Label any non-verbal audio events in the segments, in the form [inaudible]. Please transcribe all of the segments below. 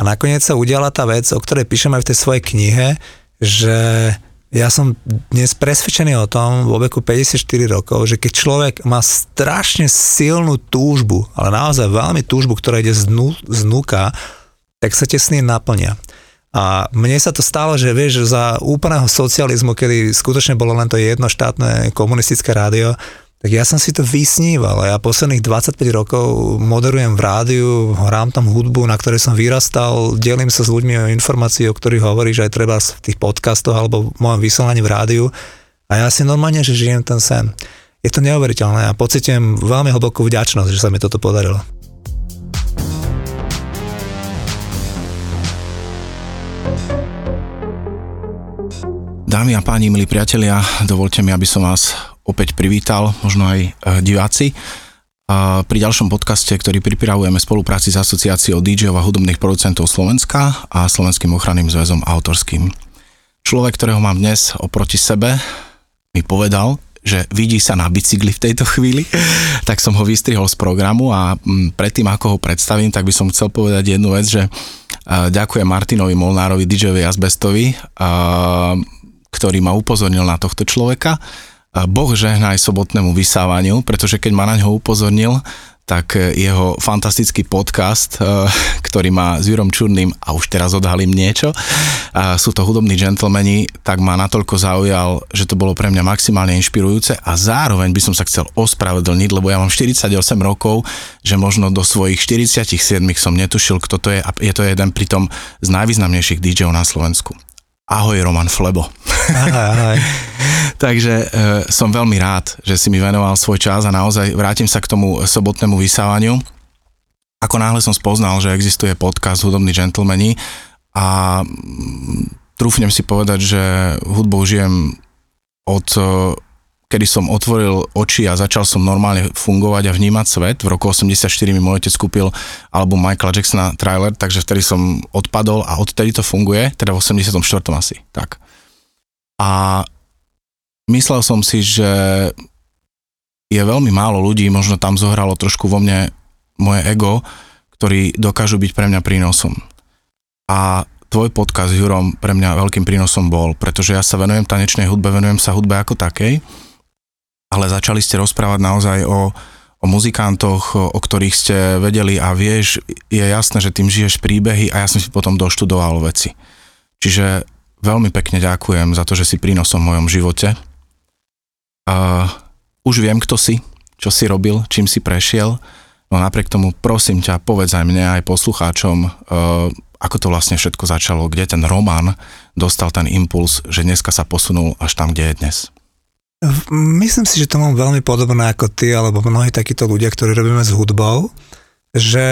A nakoniec sa udiala tá vec, o ktorej píšem aj v tej svojej knihe, že ja som dnes presvedčený o tom vo veku 54 rokov, že keď človek má strašne silnú túžbu, ale naozaj veľmi túžbu, ktorá ide znú, znúka, tak sa tie sny naplnia. A mne sa to stalo, že vieš, za úplného socializmu, kedy skutočne bolo len to jedno štátne komunistické rádio, tak ja som si to vysníval. Ja posledných 25 rokov moderujem v rádiu, hrám tam hudbu, na ktorej som vyrastal, delím sa s ľuďmi o informácií, o ktorých hovoríš aj treba v tých podcastoch alebo v mojom vysielaní v rádiu. A ja si normálne, že žijem ten sen. Je to neuveriteľné a pocitujem veľmi hlbokú vďačnosť, že sa mi toto podarilo. Dámy a páni, milí priatelia, dovolte mi, aby som vás opäť privítal, možno aj e, diváci. Pri ďalšom podcaste, ktorý pripravujeme v spolupráci s asociáciou DJ a hudobných producentov Slovenska a Slovenským ochranným zväzom autorským. Človek, ktorého mám dnes oproti sebe, mi povedal, že vidí sa na bicykli v tejto chvíli, [laughs] tak som ho vystrihol z programu a predtým, ako ho predstavím, tak by som chcel povedať jednu vec, že ďakujem Martinovi Molnárovi, DJovi Azbestovi, ktorý ma upozornil na tohto človeka Boh žehnaj sobotnému vysávaniu, pretože keď ma na ňo upozornil, tak e, jeho fantastický podcast, e, ktorý má s Jurom Čurným, a už teraz odhalím niečo, sú to hudobní džentlmeni, tak ma natoľko zaujal, že to bolo pre mňa maximálne inšpirujúce a zároveň by som sa chcel ospravedlniť, lebo ja mám 48 rokov, že možno do svojich 47 som netušil, kto to je a je to jeden pritom z najvýznamnejších DJov na Slovensku. Ahoj Roman Flebo. Ahoj, ahoj. [laughs] Takže e, som veľmi rád, že si mi venoval svoj čas a naozaj vrátim sa k tomu sobotnému vysávaniu. Ako náhle som spoznal, že existuje podcast Hudobní džentlmeni a mm, trúfnem si povedať, že hudbou žijem od kedy som otvoril oči a začal som normálne fungovať a vnímať svet. V roku 84 mi môj otec kúpil album Michaela Jacksona Trailer, takže vtedy som odpadol a odtedy to funguje, teda v 84. asi. Tak. A myslel som si, že je veľmi málo ľudí, možno tam zohralo trošku vo mne moje ego, ktorí dokážu byť pre mňa prínosom. A tvoj podcast Jurom pre mňa veľkým prínosom bol, pretože ja sa venujem tanečnej hudbe, venujem sa hudbe ako takej ale začali ste rozprávať naozaj o, o muzikantoch, o, o ktorých ste vedeli a vieš, je jasné, že tým žiješ príbehy a ja som si potom doštudoval veci. Čiže veľmi pekne ďakujem za to, že si prínosom v mojom živote. Uh, už viem, kto si, čo si robil, čím si prešiel, no napriek tomu prosím ťa, povedz aj mne, aj poslucháčom, uh, ako to vlastne všetko začalo, kde ten román dostal ten impuls, že dneska sa posunul až tam, kde je dnes. Myslím si, že to mám veľmi podobné ako ty, alebo mnohí takíto ľudia, ktorí robíme s hudbou, že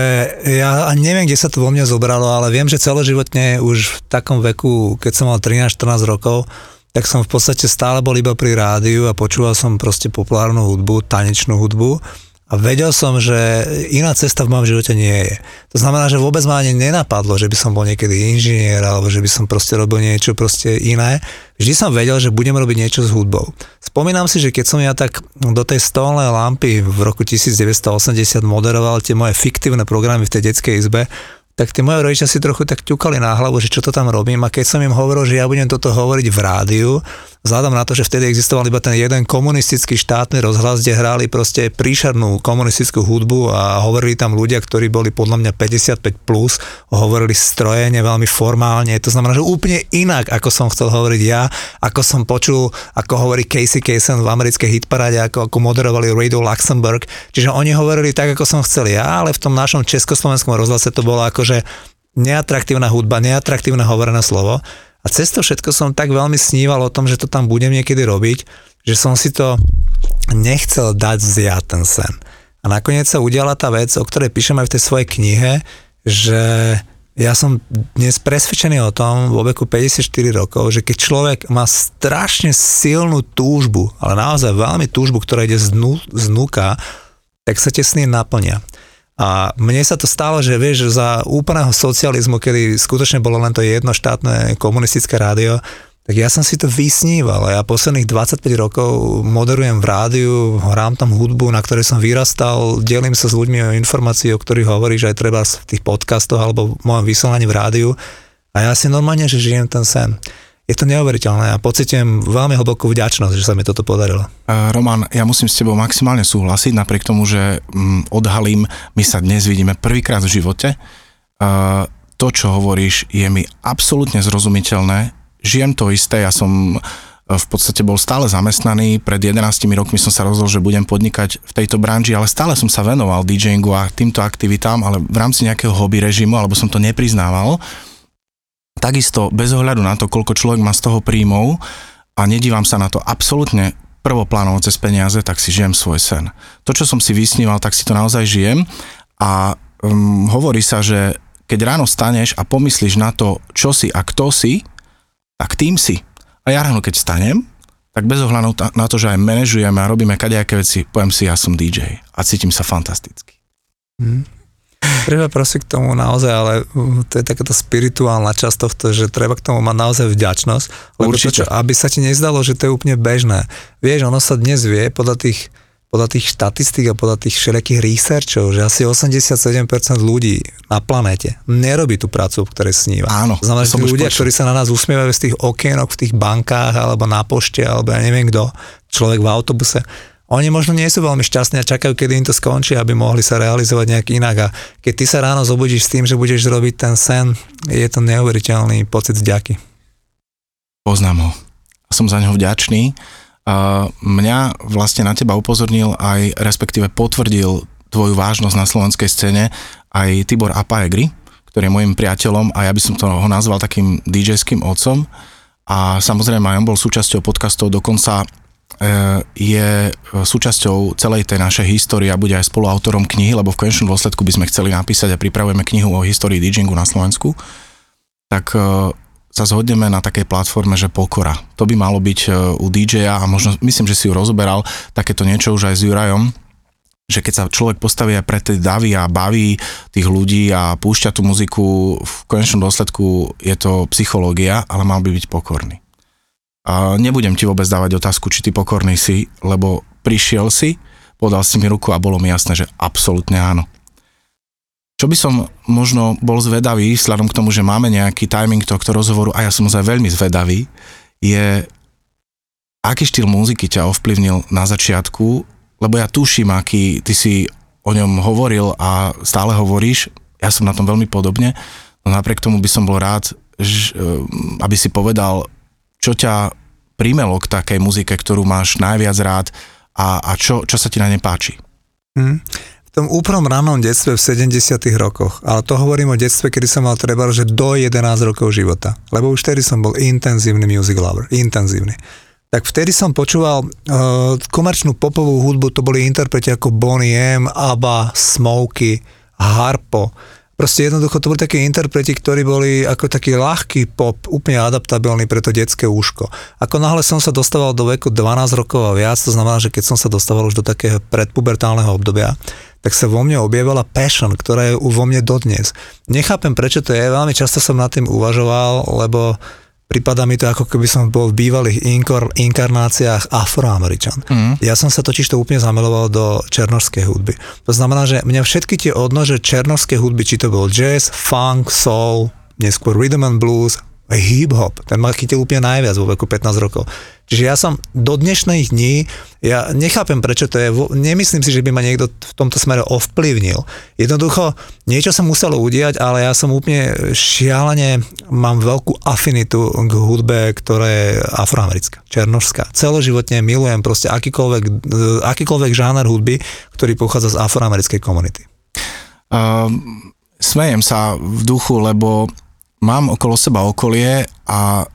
ja neviem, kde sa to vo mne zobralo, ale viem, že celoživotne už v takom veku, keď som mal 13-14 rokov, tak som v podstate stále bol iba pri rádiu a počúval som proste populárnu hudbu, tanečnú hudbu a vedel som, že iná cesta v mojom živote nie je. To znamená, že vôbec ma ani nenapadlo, že by som bol niekedy inžinier alebo že by som proste robil niečo proste iné. Vždy som vedel, že budem robiť niečo s hudbou. Spomínam si, že keď som ja tak do tej stolnej lampy v roku 1980 moderoval tie moje fiktívne programy v tej detskej izbe, tak tí moje rodičia si trochu tak ťukali na hlavu, že čo to tam robím. A keď som im hovoril, že ja budem toto hovoriť v rádiu, vzhľadom na to, že vtedy existoval iba ten jeden komunistický štátny rozhlas, kde hrali proste príšernú komunistickú hudbu a hovorili tam ľudia, ktorí boli podľa mňa 55+, plus, hovorili strojene, veľmi formálne, to znamená, že úplne inak, ako som chcel hovoriť ja, ako som počul, ako hovorí Casey Kasem v americkej hitparáde, ako, ako moderovali Radio Luxemburg, čiže oni hovorili tak, ako som chcel ja, ale v tom našom československom rozhlase to bolo ako akože neatraktívna hudba, neatraktívne hovorené slovo. A cez to všetko som tak veľmi sníval o tom, že to tam budem niekedy robiť, že som si to nechcel dať zjať ten sen. A nakoniec sa udiala tá vec, o ktorej píšem aj v tej svojej knihe, že ja som dnes presvedčený o tom vo veku 54 rokov, že keď človek má strašne silnú túžbu, ale naozaj veľmi túžbu, ktorá ide znúka, tak sa tie sny naplnia. A mne sa to stalo, že vieš, za úplného socializmu, kedy skutočne bolo len to jedno štátne komunistické rádio, tak ja som si to vysníval. Ja posledných 25 rokov moderujem v rádiu, hrám tam hudbu, na ktorej som vyrastal, delím sa s ľuďmi o informácií, o ktorých hovoríš aj treba v tých podcastoch alebo v mojom vysielaní v rádiu. A ja si normálne, že žijem ten sen. Je to neuveriteľné a pocitujem veľmi hlbokú vďačnosť, že sa mi toto podarilo. Uh, Roman, ja musím s tebou maximálne súhlasiť, napriek tomu, že um, odhalím, my sa dnes vidíme prvýkrát v živote. Uh, to, čo hovoríš, je mi absolútne zrozumiteľné žijem to isté, ja som e, v podstate bol stále zamestnaný, pred 11 rokmi som sa rozhodol, že budem podnikať v tejto branži, ale stále som sa venoval DJingu a týmto aktivitám, ale v rámci nejakého hobby režimu, alebo som to nepriznával. Takisto bez ohľadu na to, koľko človek má z toho príjmov a nedívam sa na to absolútne prvoplánovo cez peniaze, tak si žijem svoj sen. To, čo som si vysníval, tak si to naozaj žijem a um, hovorí sa, že keď ráno staneš a pomyslíš na to, čo si a kto si, tak tým si. A ja ráno, keď stanem, tak bez ohľadu na to, že aj manažujeme a robíme kadejaké veci, poviem si, ja som DJ a cítim sa fantasticky. Hmm. Treba prosím k tomu naozaj, ale uh, to je takáto spirituálna časť tohto, že treba k tomu mať naozaj vďačnosť, lebo to, čo, aby sa ti nezdalo, že to je úplne bežné. Vieš, ono sa dnes vie podľa tých podľa tých štatistík a podľa tých všelijakých researchov, že asi 87% ľudí na planéte nerobí tú prácu, o ktorej sníva. Áno. Znamená, že ľudia, počul. ktorí sa na nás usmievajú z tých okienok v tých bankách alebo na pošte, alebo ja neviem kto, človek v autobuse, oni možno nie sú veľmi šťastní a čakajú, kedy im to skončí, aby mohli sa realizovať nejak inak. A keď ty sa ráno zobudíš s tým, že budeš robiť ten sen, je to neuveriteľný pocit vďaky. Poznám ho. A som za neho vďačný mňa vlastne na teba upozornil aj, respektíve potvrdil tvoju vážnosť na slovenskej scéne aj Tibor Apaegri, ktorý je môjim priateľom a ja by som to ho nazval takým DJ-ským otcom. A samozrejme aj on bol súčasťou podcastov, dokonca je súčasťou celej tej našej histórie a bude aj spoluautorom knihy, lebo v konečnom dôsledku by sme chceli napísať a pripravujeme knihu o histórii DJingu na Slovensku. Tak e, sa zhodneme na takej platforme, že pokora. To by malo byť e, u DJ-a a možno, myslím, že si ju rozoberal, takéto niečo už aj s Jurajom, že keď sa človek postaví aj pre tie davy a baví tých ľudí a púšťa tú muziku, v konečnom dôsledku je to psychológia, ale mal by byť pokorný. A nebudem ti vôbec dávať otázku, či ty pokorný si, lebo prišiel si, podal si mi ruku a bolo mi jasné, že absolútne áno. Čo by som možno bol zvedavý, vzhľadom k tomu, že máme nejaký timing tohto rozhovoru a ja som ozaj veľmi zvedavý, je aký štýl muziky ťa ovplyvnil na začiatku, lebo ja tuším, aký ty si o ňom hovoril a stále hovoríš, ja som na tom veľmi podobne, no napriek tomu by som bol rád, ž, e, aby si povedal, čo ťa primelo k takej muzike, ktorú máš najviac rád a, a čo, čo sa ti na ne páči. Hmm tom úplnom ranom detstve v 70 rokoch, ale to hovorím o detstve, kedy som mal treba, že do 11 rokov života, lebo už vtedy som bol intenzívny music lover, intenzívny. Tak vtedy som počúval uh, komerčnú popovú hudbu, to boli interpreti ako Bonnie M, ABBA, Smokey, Harpo, Proste jednoducho to boli také interpreti, ktorí boli ako taký ľahký pop, úplne adaptabilný pre to detské úško. Ako náhle som sa dostával do veku 12 rokov a viac, to znamená, že keď som sa dostával už do takého predpubertálneho obdobia, tak sa vo mne objavila passion, ktorá je vo mne dodnes. Nechápem, prečo to je, veľmi často som nad tým uvažoval, lebo Prípada mi to ako keby som bol v bývalých inkor, inkarnáciách afroameričan. Mm. Ja som sa totiž to úplne zamiloval do černožskej hudby. To znamená, že mňa všetky tie odnože černožskej hudby, či to bol jazz, funk, soul, neskôr rhythm and blues, hip-hop, ten ma chytil úplne najviac vo veku 15 rokov. Čiže ja som do dnešných dní, ja nechápem prečo to je, nemyslím si, že by ma niekto v tomto smere ovplyvnil. Jednoducho, niečo sa muselo udiať, ale ja som úplne šialene, mám veľkú afinitu k hudbe, ktorá je afroamerická, černožská. Celoživotne milujem proste akýkoľvek, akýkoľvek žáner hudby, ktorý pochádza z afroamerickej komunity. Uh, smejem sa v duchu, lebo mám okolo seba okolie a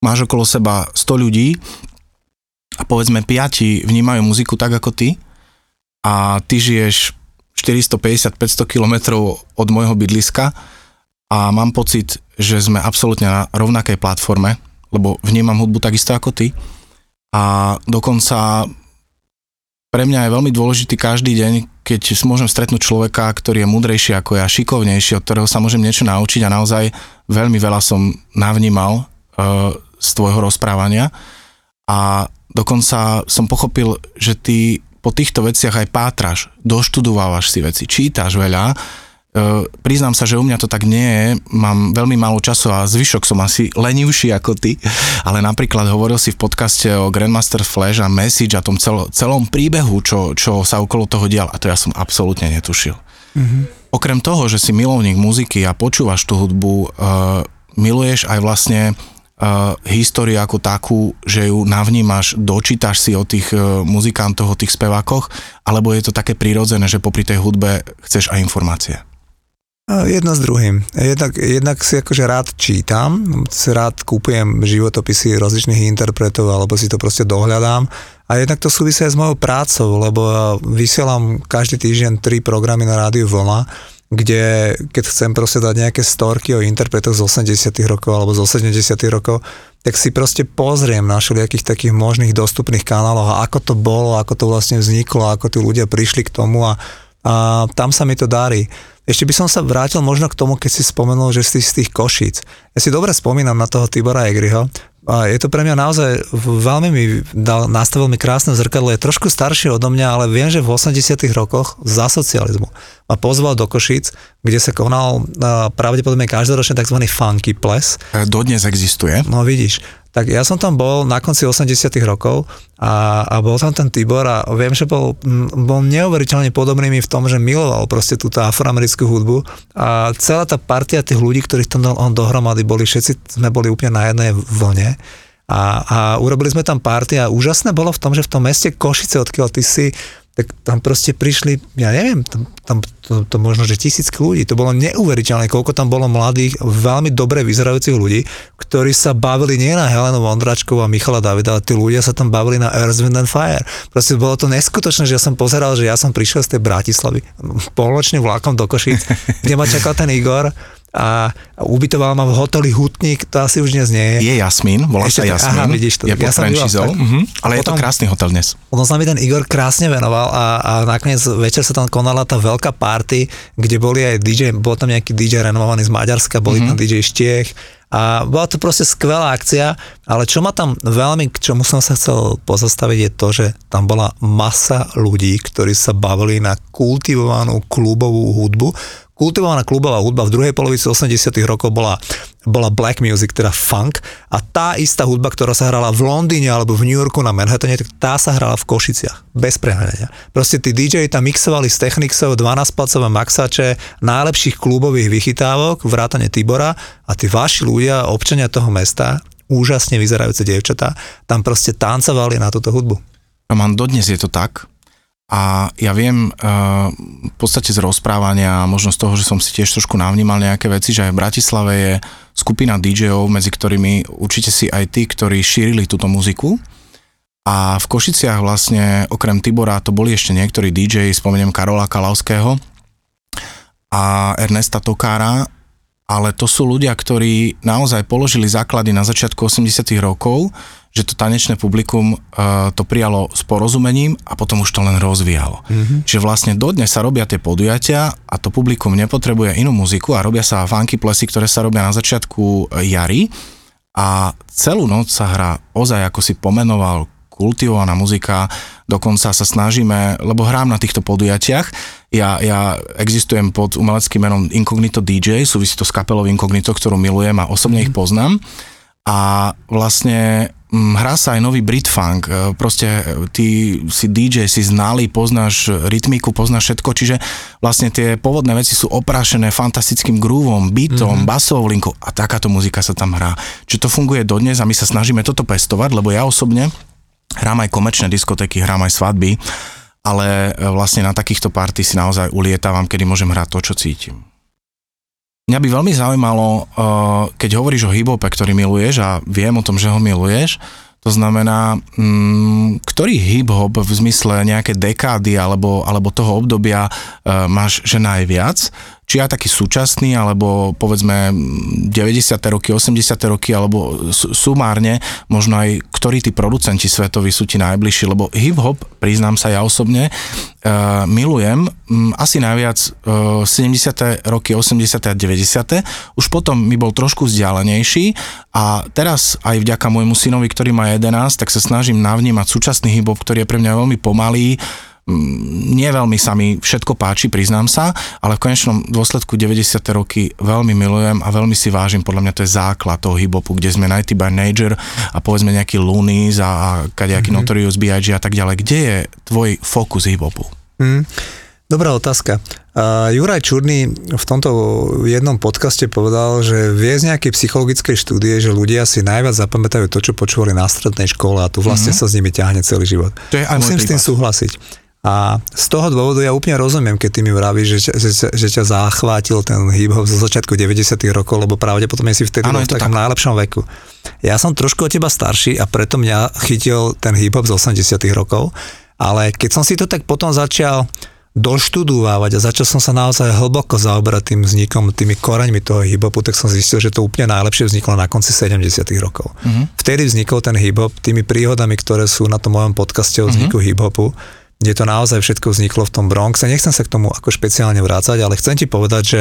máš okolo seba 100 ľudí a povedzme 5 vnímajú muziku tak ako ty a ty žiješ 450-500 kilometrov od môjho bydliska a mám pocit, že sme absolútne na rovnakej platforme, lebo vnímam hudbu takisto ako ty a dokonca pre mňa je veľmi dôležitý každý deň, keď môžem stretnúť človeka, ktorý je múdrejší ako ja, šikovnejší, od ktorého sa môžem niečo naučiť a naozaj veľmi veľa som navnímal uh, z tvojho rozprávania. A dokonca som pochopil, že ty po týchto veciach aj pátraš, doštudovávaš si veci, čítaš veľa, priznám sa, že u mňa to tak nie je, mám veľmi málo času a zvyšok som asi lenivší ako ty, ale napríklad hovoril si v podcaste o Grandmaster Flash a Message a tom celo, celom príbehu, čo, čo sa okolo toho dial a to ja som absolútne netušil. Mm-hmm. Okrem toho, že si milovník muziky a počúvaš tú hudbu, uh, miluješ aj vlastne uh, históriu ako takú, že ju navnímaš, dočítaš si o tých uh, muzikantoch, o tých spevákoch, alebo je to také prirodzené, že popri tej hudbe chceš aj informácie? Jedno s druhým. Jednak, jednak si akože rád čítam, si rád kúpujem životopisy rozličných interpretov alebo si to proste dohľadám a jednak to súvisí aj s mojou prácou, lebo vysielam každý týždeň tri programy na rádiu Vlna, kde keď chcem proste dať nejaké storky o interpretoch z 80 rokov alebo z 70 rokov, tak si proste pozriem na všelijakých takých možných dostupných kanáloch a ako to bolo, ako to vlastne vzniklo, ako tí ľudia prišli k tomu a, a tam sa mi to darí. Ešte by som sa vrátil možno k tomu, keď si spomenul, že si z tých Košíc. Ja si dobre spomínam na toho Tibora Egriho. A je to pre mňa naozaj veľmi mi dal, nastavil mi krásne zrkadlo. Je trošku starší odo mňa, ale viem, že v 80 rokoch za socializmu ma pozval do Košíc, kde sa konal pravdepodobne každoročne tzv. funky ples. Dodnes existuje. No vidíš tak ja som tam bol na konci 80 rokov a, a bol tam ten Tibor a viem, že bol, bol neuveriteľne podobný mi v tom, že miloval proste túto afroamerickú hudbu. A celá tá partia tých ľudí, ktorých tam on dohromady boli, všetci sme boli úplne na jednej vlne. A, a urobili sme tam party a úžasné bolo v tom, že v tom meste Košice, odkiaľ ty si, tak tam proste prišli, ja neviem, tam, tam to, to možno, že tisícky ľudí, to bolo neuveriteľné, koľko tam bolo mladých, veľmi dobre vyzerajúcich ľudí, ktorí sa bavili nie na Helenu Vondračkovú a Michala Davida, ale tí ľudia sa tam bavili na Earth, Wind and Fire. Proste bolo to neskutočné, že ja som pozeral, že ja som prišiel z tej Bratislavy [laughs] polnočným vlakom do Košic, kde ma čakal ten Igor a ubytoval ma v hoteli Hutník, to asi už dnes nie je. Je Jasmín, volá sa Jasmín. Aha, vidíš to. Je ja pod uh-huh. ale potom, je to krásny hotel dnes. Potom sa mi ten Igor krásne venoval a, a nakoniec večer sa tam konala tá veľká party, kde boli aj DJ, bol tam nejaký DJ renovovaný z Maďarska, boli uh-huh. tam DJ z Čiech a bola to proste skvelá akcia, ale čo ma tam veľmi, k čomu som sa chcel pozastaviť je to, že tam bola masa ľudí, ktorí sa bavili na kultivovanú klubovú hudbu, kultivovaná klubová hudba v druhej polovici 80 rokov bola, bola black music, teda funk. A tá istá hudba, ktorá sa hrala v Londýne alebo v New Yorku na Manhattane, tak tá sa hrala v Košiciach, bez preháňania. Proste tí DJ tam mixovali z Technicsov 12-palcové maxače najlepších klubových vychytávok, vrátane Tibora. A tí vaši ľudia, občania toho mesta, úžasne vyzerajúce dievčatá, tam proste tancovali na túto hudbu. Roman, dodnes je to tak, a ja viem uh, v podstate z rozprávania a možno z toho, že som si tiež trošku navnímal nejaké veci, že aj v Bratislave je skupina DJov, medzi ktorými určite si aj tí, ktorí šírili túto muziku. A v Košiciach vlastne okrem Tibora to boli ešte niektorí DJ, spomeniem Karola Kalavského a Ernesta Tokára, ale to sú ľudia, ktorí naozaj položili základy na začiatku 80 rokov že to tanečné publikum uh, to prijalo s porozumením a potom už to len rozvíjalo. Mm-hmm. Že vlastne dodnes sa robia tie podujatia a to publikum nepotrebuje inú muziku a robia sa funky plesy, ktoré sa robia na začiatku e, jary a celú noc sa hrá ozaj, ako si pomenoval, kultivovaná muzika, dokonca sa snažíme, lebo hrám na týchto podujatiach, ja, ja existujem pod umeleckým menom Incognito DJ, súvisí to s kapelou Incognito, ktorú milujem a osobne mm. ich poznám a vlastne Mm, hrá sa aj nový Brit funk, e, proste e, ty si DJ, si znalý, poznáš rytmiku, poznáš všetko, čiže vlastne tie pôvodné veci sú oprášené fantastickým groovom, beatom, mm-hmm. basovou linkou a takáto muzika sa tam hrá. Čiže to funguje dodnes a my sa snažíme toto pestovať, lebo ja osobne hrám aj komerčné diskotéky, hrám aj svadby, ale e, vlastne na takýchto party si naozaj ulietávam, kedy môžem hrať to, čo cítim. Mňa by veľmi zaujímalo, uh, keď hovoríš o hip-hope, ktorý miluješ a viem o tom, že ho miluješ, to znamená, um, ktorý hip-hop v zmysle nejaké dekády alebo, alebo toho obdobia uh, máš že najviac, či aj taký súčasný, alebo povedzme 90. roky, 80. roky, alebo sumárne, možno aj ktorí tí producenti svetoví sú ti najbližší, lebo hip-hop, priznám sa ja osobne, uh, milujem um, asi najviac uh, 70. roky, 80. a 90. Už potom mi bol trošku vzdialenejší a teraz aj vďaka môjmu synovi, ktorý má 11, tak sa snažím navnímať súčasný hip-hop, ktorý je pre mňa veľmi pomalý, mm, nie veľmi sa mi všetko páči, priznám sa, ale v konečnom dôsledku 90. roky veľmi milujem a veľmi si vážim, podľa mňa to je základ toho hip-hopu, kde sme Nighty by Nature a povedzme nejaký Loonies a, a kadejaký mm-hmm. Notorious B.I.G. a tak ďalej. Kde je tvoj fokus hip-hopu? Mm. Dobrá otázka. Uh, Juraj Čurný v tomto jednom podcaste povedal, že vie z nejakej psychologickej štúdie, že ľudia si najviac zapamätajú to, čo počúvali na strednej škole a tu vlastne mm-hmm. sa s nimi ťahne celý život. To je Musím s tým súhlasiť. A z toho dôvodu ja úplne rozumiem, keď ty mi vravíš, že, že, že ťa zachvátil ten hip-hop zo začiatku 90 rokov, lebo pravdepodobne si vtedy ano, v takom tak. najlepšom veku. Ja som trošku od teba starší a preto mňa chytil ten hip-hop z 80 rokov, ale keď som si to tak potom začal doštudúvať a začal som sa naozaj hlboko zaoberať tým vznikom, tými koreňmi toho hip-hopu, tak som zistil, že to úplne najlepšie vzniklo na konci 70 rokov. Uh-huh. Vtedy vznikol ten hip-hop tými príhodami, ktoré sú na tom mojom podcaste o vzniku uh-huh. hip-hopu, kde to naozaj všetko vzniklo v tom Bronxe. Nechcem sa k tomu ako špeciálne vrácať, ale chcem ti povedať, že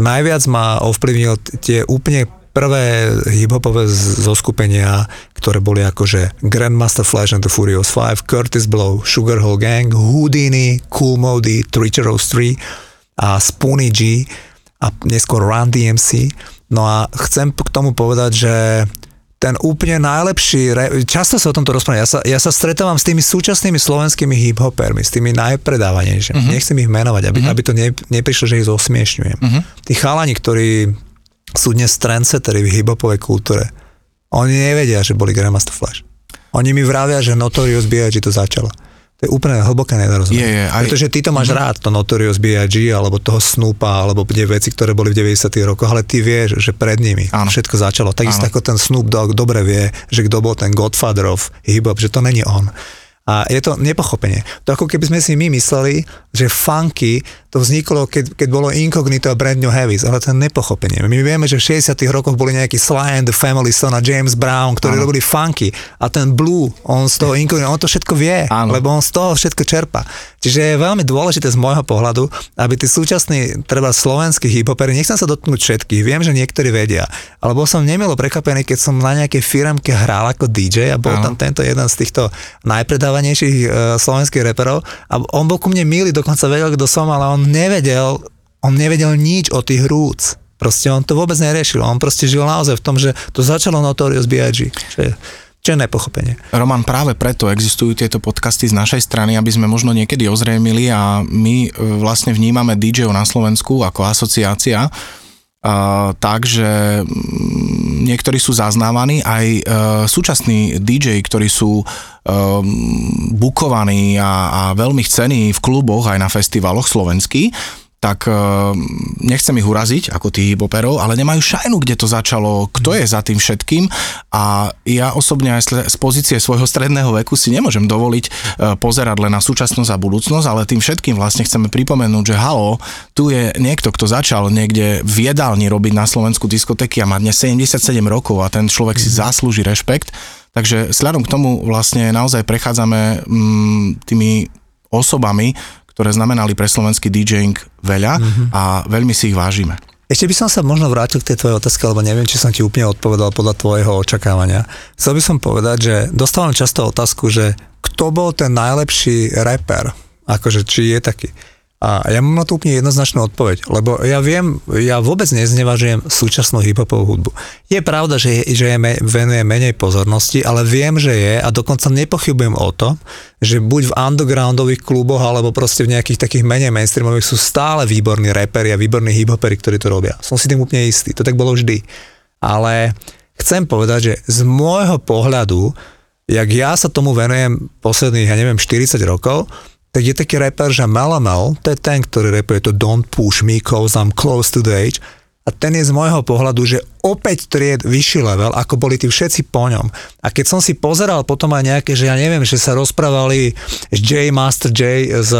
najviac ma ovplyvnil tie úplne prvé hiphopové zoskupenia, ktoré boli akože Grandmaster Flash and the Furious 5, Curtis Blow, Sugar Hill Gang, Houdini, Cool Modi, Treacherous 3 a Spoonie G a neskôr Run DMC. No a chcem k tomu povedať, že ten úplne najlepší, často sa o tomto rozprávam, ja sa, ja sa stretávam s tými súčasnými slovenskými hip-hopermi, s tými najpredávanejšími, uh-huh. nechcem ich menovať, aby, uh-huh. aby to ne, neprišlo, že ich zosmiešňujem. Uh-huh. Tí chalani, ktorí sú dnes trendsettery v hiphopovej kultúre. Oni nevedia, že boli Grandmaster Flash. Oni mi vravia, že Notorious B.I.G. to začalo. To je úplne hlboké nedorozumenie. Je, je, aj... Pretože ty to máš mm-hmm. rád, to Notorious B.I.G. alebo toho Snoopa, alebo tie veci, ktoré boli v 90 rokoch, ale ty vieš, že pred nimi Áno. všetko začalo. Takisto ako ten Snoop Dogg dobre vie, že kto bol ten Godfather of hip-hop, že to není on. A je to nepochopenie. To ako keby sme si my mysleli, že funky to vzniklo, keď, keď bolo Incognito a Brand New Heavies, ale to je nepochopenie. My vieme, že v 60 rokoch boli nejakí Sly and the Family Stone a James Brown, ktorí ano. robili funky a ten Blue, on z toho [laughs] Incognito, on to všetko vie, ano. lebo on z toho všetko čerpa. Čiže je veľmi dôležité z môjho pohľadu, aby tí súčasní, treba slovenskí hiphopery, nechcem sa dotknúť všetkých, viem, že niektorí vedia, ale bol som nemilo prekvapený, keď som na nejakej firmke hral ako DJ a bol ano. tam tento jeden z týchto najpredávanejších uh, slovenských reperov a on bol ku mne milý, dokonca vedel, kto som, ale on nevedel, on nevedel nič o tých roots. Proste on to vôbec neriešil. On proste žil naozaj v tom, že to začalo Notorious B.I.G. Čo je, nepochopenie. Roman, práve preto existujú tieto podcasty z našej strany, aby sme možno niekedy ozrejmili a my e, vlastne vnímame DJ na Slovensku ako asociácia, Uh, takže mm, niektorí sú zaznávaní, aj uh, súčasní DJ, ktorí sú uh, bukovaní a, a veľmi chcení v kluboch aj na festivaloch slovenských, tak uh, nechcem ich uraziť ako tých hipoperov, ale nemajú šajnu, kde to začalo, kto je za tým všetkým a ja osobne aj z pozície svojho stredného veku si nemôžem dovoliť uh, pozerať len na súčasnosť a budúcnosť, ale tým všetkým vlastne chceme pripomenúť, že halo, tu je niekto, kto začal niekde v jedálni robiť na Slovensku diskotéky a má dnes 77 rokov a ten človek si mhm. zaslúži rešpekt. Takže sľadom k tomu vlastne naozaj prechádzame mm, tými osobami, ktoré znamenali pre slovenský DJing veľa mm-hmm. a veľmi si ich vážime. Ešte by som sa možno vrátil k tej tvojej otázke, lebo neviem, či som ti úplne odpovedal podľa tvojho očakávania. Chcel by som povedať, že dostávam často otázku, že kto bol ten najlepší rapper, akože či je taký. A ja mám na to úplne jednoznačnú odpoveď, lebo ja viem, ja vôbec neznevažujem súčasnú hiphopovú hudbu. Je pravda, že, že je, venuje menej pozornosti, ale viem, že je a dokonca nepochybujem o to, že buď v undergroundových kluboch alebo proste v nejakých takých menej mainstreamových sú stále výborní reperi a výborní hiphopery, ktorí to robia. Som si tým úplne istý, to tak bolo vždy. Ale chcem povedať, že z môjho pohľadu, jak ja sa tomu venujem posledných, ja neviem, 40 rokov, tak je taký rapper, že Malamel, to je ten, ktorý rapuje to Don't push me cause I'm close to the age a ten je z môjho pohľadu, že opäť tried vyšší level, ako boli tí všetci po ňom. A keď som si pozeral potom aj nejaké, že ja neviem, že sa rozprávali J, Master J z,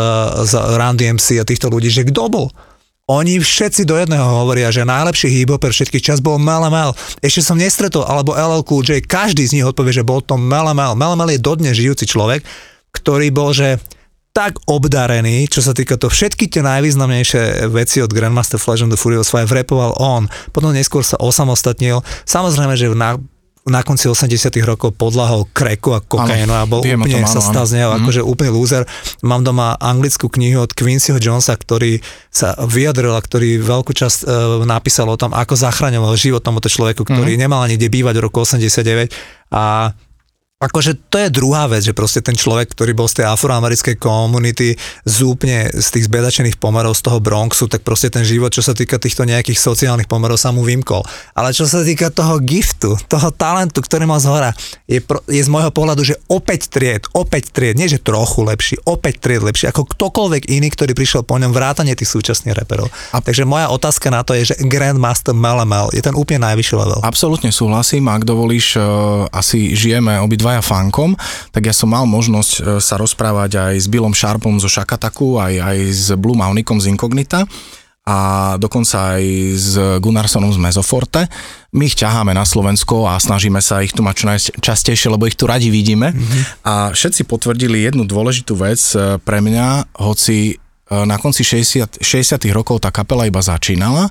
z Run DMC a týchto ľudí, že kto bol? Oni všetci do jedného hovoria, že najlepší hip-hopper všetkých čas bol Mel. Ešte som nestretol, alebo LL Cool J, každý z nich odpovie, že bol to. Mel Mel je dodnes žijúci človek, ktorý bol, že tak obdarený, čo sa týka to všetky tie najvýznamnejšie veci od Grandmaster Flash and the Furious 5 vrepoval on, potom neskôr sa osamostatnil. Samozrejme, že na na konci 80 rokov podlahol kreku a kokainu a bol úplne sa stal z neho, mm. akože úplný loser. Mám doma anglickú knihu od Quincyho Jonesa, ktorý sa vyjadril a ktorý veľkú časť e, napísal o tom, ako zachraňoval život tomuto človeku, ktorý mm. nemal ani kde bývať v roku 89 a Akože to je druhá vec, že proste ten človek, ktorý bol z tej afroamerickej komunity, z úplne z tých zbedačených pomerov z toho Bronxu, tak proste ten život, čo sa týka týchto nejakých sociálnych pomerov, sa mu vymkol. Ale čo sa týka toho giftu, toho talentu, ktorý mal z hora, je, pro, je z môjho pohľadu, že opäť tried, opäť tried, nie že trochu lepší, opäť tried lepší, ako ktokoľvek iný, ktorý prišiel po ňom vrátane tých súčasných reperov. A... Takže moja otázka na to je, že Grandmaster Melamel je ten úplne najvyšší level. Absolútne súhlasím, ak dovolíš, uh, asi žijeme obidva dvaja fankom, tak ja som mal možnosť e, sa rozprávať aj s Billom Sharpom zo Shakataku, aj, aj s Blue Maunikom z Incognita a dokonca aj s Gunnarsonom z Mezoforte. My ich ťaháme na Slovensko a snažíme sa ich tu mať čo najčastejšie, lebo ich tu radi vidíme. Mm-hmm. A všetci potvrdili jednu dôležitú vec e, pre mňa, hoci e, na konci 60, 60 rokov tá kapela iba začínala,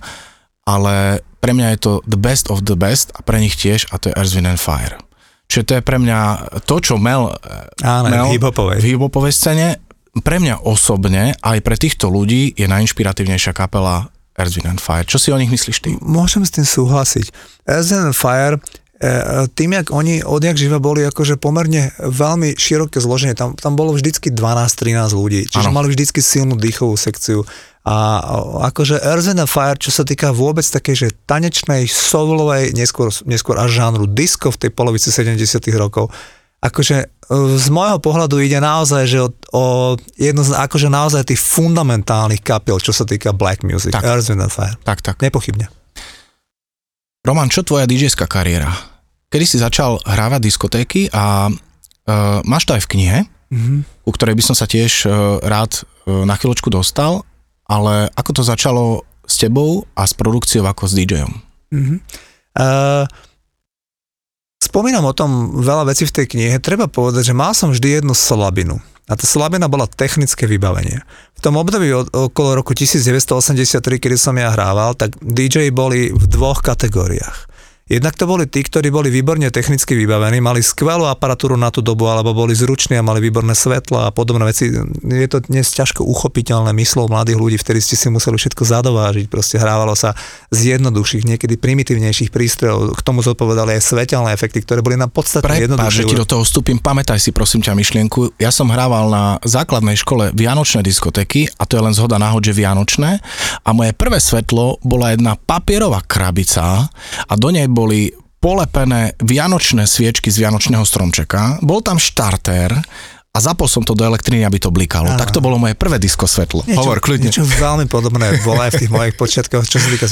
ale pre mňa je to the best of the best a pre nich tiež a to je Earth, Wind and Fire. Čiže to je pre mňa to, čo Mel, Áno, Mel v hip-hopovej. v hip-hopovej scéne, pre mňa osobne, aj pre týchto ľudí je najinšpiratívnejšia kapela Earth, Wind and Fire. Čo si o nich myslíš ty? Môžem s tým súhlasiť. Earth, Wind and Fire e, tým, jak oni odjak živa boli akože pomerne veľmi široké zloženie, tam, tam bolo vždycky 12-13 ľudí, čiže ano. mali vždycky silnú dýchovú sekciu a akože Earth and Fire, čo sa týka vôbec takej, že tanečnej, soulovej, neskôr, neskôr až žánru disco v tej polovici 70 rokov, akože e, z môjho pohľadu ide naozaj, že o, o jedno z akože naozaj tých fundamentálnych kapiel, čo sa týka black music. Tak. Earth and Fire. Tak, tak. Nepochybne. Roman, čo tvoja dj kariéra? Kedy si začal hrávať diskotéky a uh, máš to aj v knihe, mm-hmm. u ktorej by som sa tiež uh, rád uh, na chvíľočku dostal ale ako to začalo s tebou a s produkciou ako s DJom? Mm-hmm. Uh, spomínam o tom veľa vecí v tej knihe. Treba povedať, že mal som vždy jednu slabinu. A tá slabina bola technické vybavenie. V tom období od, okolo roku 1983, kedy som ja hrával, tak DJ boli v dvoch kategóriách. Jednak to boli tí, ktorí boli výborne technicky vybavení, mali skvelú aparatúru na tú dobu, alebo boli zruční a mali výborné svetla a podobné veci. Je to dnes ťažko uchopiteľné myslou mladých ľudí, vtedy ste si museli všetko zadovážiť. Proste hrávalo sa z jednoduchších, niekedy primitívnejších prístrojov. K tomu zodpovedali aj svetelné efekty, ktoré boli na podstatne jednoduchšie. že ti do toho vstúpim, pamätaj si prosím ťa myšlienku. Ja som hrával na základnej škole Vianočné diskotéky a to je len zhoda náhod, že Vianočné. A moje prvé svetlo bola jedna papierová krabica a do nej boli polepené vianočné sviečky z vianočného stromčeka, bol tam štartér a zapol som to do elektriny, aby to blikalo. Áno. Tak to bolo moje prvé disko svetlo. Niečo, Hovor, kľudne. Niečo veľmi podobné bolo aj v tých mojich počiatkoch, čo sa týka.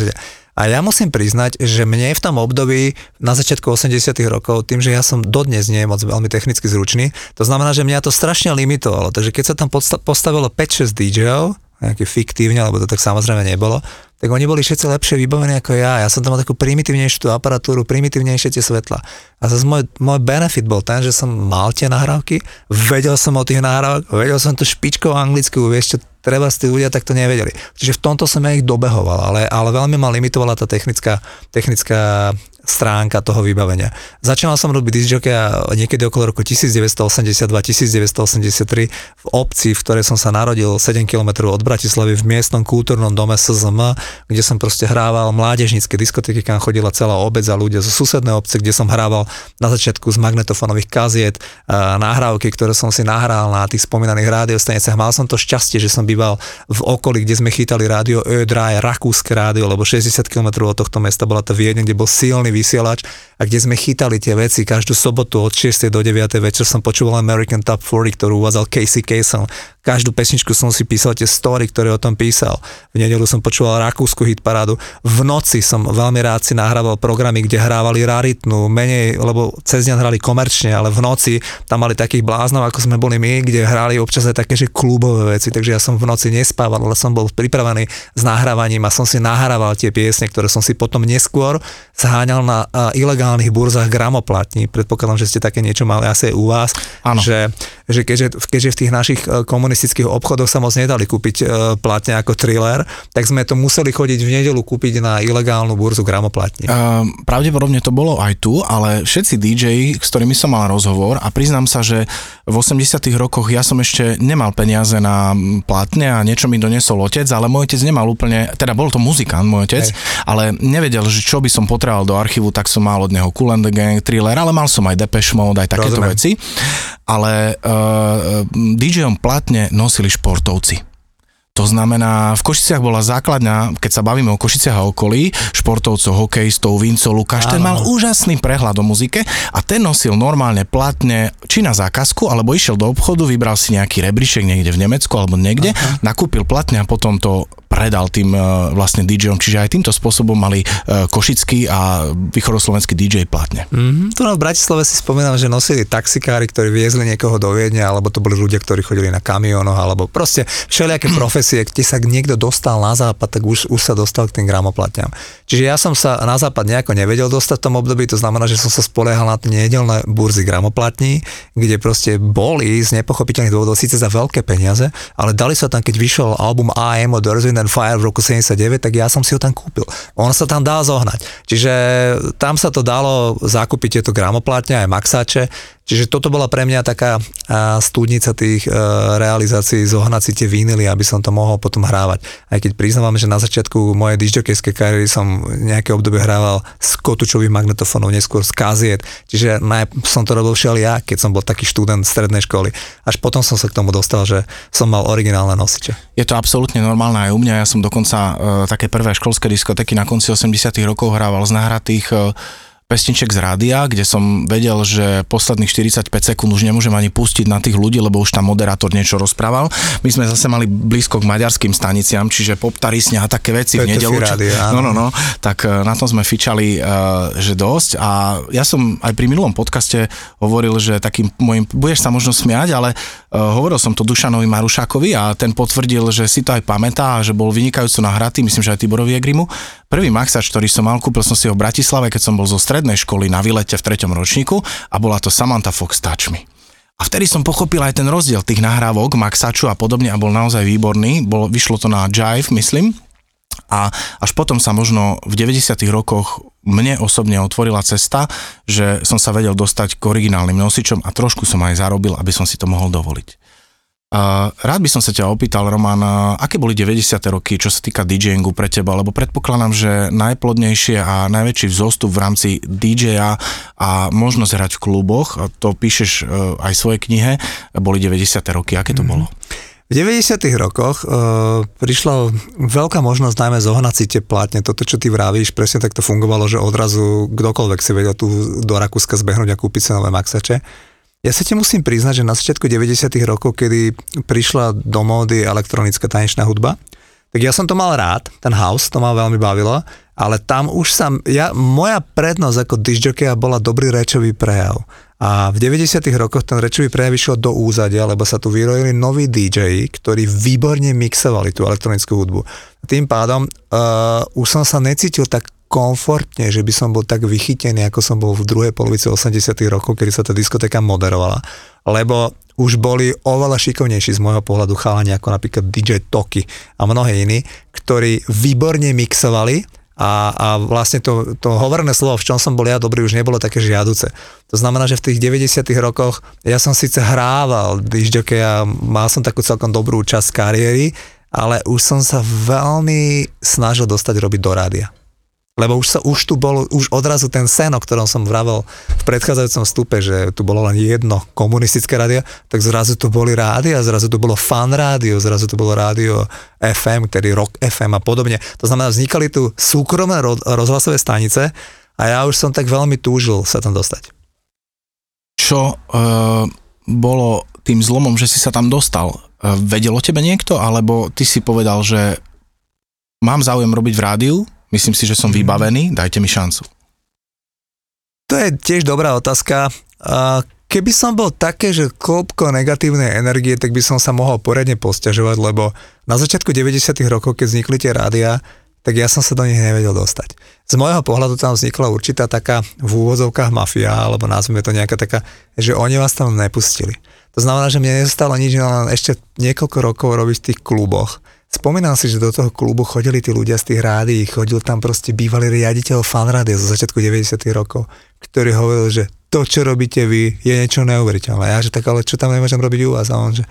A ja musím priznať, že mne v tom období na začiatku 80 rokov, tým, že ja som dodnes nie moc veľmi technicky zručný, to znamená, že mňa to strašne limitovalo. Takže keď sa tam postavilo 5-6 DJov, nejaké fiktívne, lebo to tak samozrejme nebolo, tak oni boli všetci lepšie vybavení ako ja. Ja som tam mal takú primitívnejšiu tú aparatúru, primitívnejšie tie svetla. A zase môj, môj benefit bol ten, že som mal tie nahrávky, vedel som o tých nahrávkach, vedel som to špičkou anglickú, vieš čo, treba tí ľudia takto nevedeli. Čiže v tomto som ja ich dobehoval, ale, ale veľmi ma limitovala tá technická, technická stránka toho vybavenia. Začínal som robiť disjokeja niekedy okolo roku 1982-1983 v obci, v ktorej som sa narodil 7 km od Bratislavy v miestnom kultúrnom dome SZM, kde som proste hrával mládežnícke diskotéky, kam chodila celá obec a ľudia zo susednej obce, kde som hrával na začiatku z magnetofónových kaziet nahrávky, ktoré som si nahral na tých spomínaných rádiostaniciach. Mal som to šťastie, že som býval v okolí, kde sme chytali rádio Ödraj, rakúske rádio, lebo 60 km od tohto mesta bola to Viedeň, kde bol silný vysielač a kde sme chytali tie veci každú sobotu od 6. do 9. večer som počúval American Top 40, ktorú uvádzal Casey Kasem. Každú pesničku som si písal tie story, ktoré o tom písal. V nedelu som počúval rakúsku hitparádu. V noci som veľmi rád si nahrával programy, kde hrávali raritnú, menej, lebo cez deň hrali komerčne, ale v noci tam mali takých bláznov, ako sme boli my, kde hrali občas aj také, že klubové veci, takže ja som v noci nespával, ale som bol pripravený s nahrávaním a som si nahrával tie piesne, ktoré som si potom neskôr zháňal na ilegálnych burzách gramoplatní. Predpokladám, že ste také niečo mali asi aj u vás, Áno. že, že keďže, keďže v tých našich e, komunistických obchodoch sa moc nedali kúpiť e, platne ako thriller, tak sme to museli chodiť v nedelu kúpiť na ilegálnu burzu gramoplatní. Uh, pravdepodobne to bolo aj tu, ale všetci DJ, s ktorými som mal rozhovor a priznám sa, že v 80 rokoch ja som ešte nemal peniaze na platne a niečo mi donesol otec, ale môj otec nemal úplne, teda bol to muzikant môj otec, Hej. ale nevedel, že čo by som potreboval do archívu, tak som mal od neho Cool and the Gang, thriller, ale mal som aj Depeche Mode, aj takéto Rozumiem. veci. Ale uh, DJom platne nosili športovci. To znamená, v Košiciach bola základňa, keď sa bavíme o Košiciach a okolí, športovcov, hokejistov, Vinco, Lukáš, ten mal úžasný prehľad o muzike a ten nosil normálne platne či na zákazku, alebo išiel do obchodu, vybral si nejaký rebríšek niekde v Nemecku alebo niekde, Aha. nakúpil platne a potom to predal tým uh, vlastne DJom, čiže aj týmto spôsobom mali uh, košický a východoslovenský DJ platne. Mm-hmm. Tu na v Bratislave si spomínam, že nosili taxikári, ktorí viezli niekoho do Viedne, alebo to boli ľudia, ktorí chodili na kamionoch, alebo proste všelijaké [clears throat] profesie, kde sa niekto dostal na západ, tak už, už sa dostal k tým gramoplatňam. Čiže ja som sa na západ nejako nevedel dostať v tom období, to znamená, že som sa spoliehal na nedelné burzy gramoplatní, kde proste boli z nepochopiteľných dôvodov síce za veľké peniaze, ale dali sa tam, keď vyšiel album AM od Earth, ten Fire v roku 79, tak ja som si ho tam kúpil. On sa tam dá zohnať. Čiže tam sa to dalo zakúpiť tieto gramoplatne, aj maxače, Čiže toto bola pre mňa taká studnica tých e, realizácií, zohnať si tie vinily, aby som to mohol potom hrávať. Aj keď priznávam, že na začiatku mojej dižďokejskej kariéry som nejaké obdobie hrával z kotúčových magnetofónov, neskôr z kaziet. Čiže naj, som to robil všel ja, keď som bol taký študent strednej školy. Až potom som sa k tomu dostal, že som mal originálne nosiče. Je to absolútne normálne aj u mňa. Ja som dokonca uh, také prvé školské diskotéky na konci 80 rokov hrával z nahratých uh, pesniček z rádia, kde som vedel, že posledných 45 sekúnd už nemôžem ani pustiť na tých ľudí, lebo už tam moderátor niečo rozprával. My sme zase mali blízko k maďarským staniciam, čiže poptarisňa a také veci v nedelu. No, no, no, tak e, na tom sme fičali, e, že dosť a ja som aj pri minulom podcaste hovoril, že takým môjim, budeš sa možno smiať, ale e, hovoril som to Dušanovi Marušákovi a ten potvrdil, že si to aj pamätá a že bol vynikajúco nahratý, myslím, že aj Tiborovi Egrimu. Prvý maxač, ktorý som mal, kúpil som si ho v Bratislave, keď som bol zo strednej školy na výlete v treťom ročníku a bola to Samantha Fox Touch Me. A vtedy som pochopil aj ten rozdiel tých nahrávok, Maxaču a podobne a bol naozaj výborný. Bol, vyšlo to na Jive, myslím. A až potom sa možno v 90. rokoch mne osobne otvorila cesta, že som sa vedel dostať k originálnym nosičom a trošku som aj zarobil, aby som si to mohol dovoliť. Rád by som sa ťa opýtal, Roman, aké boli 90. roky, čo sa týka DJingu pre teba, lebo predpokladám, že najplodnejšie a najväčší vzostup v rámci DJ-a a možnosť hrať v kluboch, to píšeš uh, aj v svojej knihe, boli 90. roky. Aké to mm. bolo? V 90. rokoch uh, prišla veľká možnosť najmä zohnať si tie plátne. Toto, čo ty vravíš, presne tak to fungovalo, že odrazu kdokoľvek si vedel tu do Rakúska zbehnúť a kúpiť sa nové maxače. Ja sa ti musím priznať, že na začiatku 90. rokov, kedy prišla do módy elektronická tanečná hudba, tak ja som to mal rád, ten house, to ma veľmi bavilo, ale tam už sa, ja, moja prednosť ako disjokeja bola dobrý rečový prejav. A v 90. rokoch ten rečový prejav išiel do úzadia, lebo sa tu vyrojili noví DJ, ktorí výborne mixovali tú elektronickú hudbu. Tým pádom uh, už som sa necítil tak komfortne, že by som bol tak vychytený, ako som bol v druhej polovici 80 rokov, kedy sa tá diskotéka moderovala. Lebo už boli oveľa šikovnejší z môjho pohľadu chalani, ako napríklad DJ Toky a mnohé iní, ktorí výborne mixovali a, a vlastne to, to hovorné slovo, v čom som bol ja dobrý, už nebolo také žiaduce. To znamená, že v tých 90 rokoch ja som síce hrával dižďoke a mal som takú celkom dobrú časť kariéry, ale už som sa veľmi snažil dostať robiť do rádia. Lebo už, sa, už tu bol už odrazu ten sen, o ktorom som vravel v predchádzajúcom stupe, že tu bolo len jedno komunistické rádio, tak zrazu tu boli rádia, zrazu tu bolo fan rádio, zrazu tu bolo rádio FM, ktorý rock FM a podobne. To znamená, vznikali tu súkromné rozhlasové stanice a ja už som tak veľmi túžil sa tam dostať. Čo uh, bolo tým zlomom, že si sa tam dostal? vedel o tebe niekto, alebo ty si povedal, že mám záujem robiť v rádiu, myslím si, že som mhm. vybavený, dajte mi šancu. To je tiež dobrá otázka. Keby som bol také, že klopko negatívnej energie, tak by som sa mohol poriadne posťažovať, lebo na začiatku 90 rokov, keď vznikli tie rádia, tak ja som sa do nich nevedel dostať. Z môjho pohľadu tam vznikla určitá taká v úvozovkách mafia, alebo nazvime to nejaká taká, že oni vás tam nepustili. To znamená, že mne nezostalo nič, len ešte niekoľko rokov robiť v tých kluboch. Spomínam si, že do toho klubu chodili tí ľudia z tých rádií, chodil tam proste bývalý riaditeľ fanrádia zo začiatku 90 rokov, ktorý hovoril, že to, čo robíte vy, je niečo neuveriteľné. Ja, že tak, ale čo tam nemôžem robiť u vás? A on, že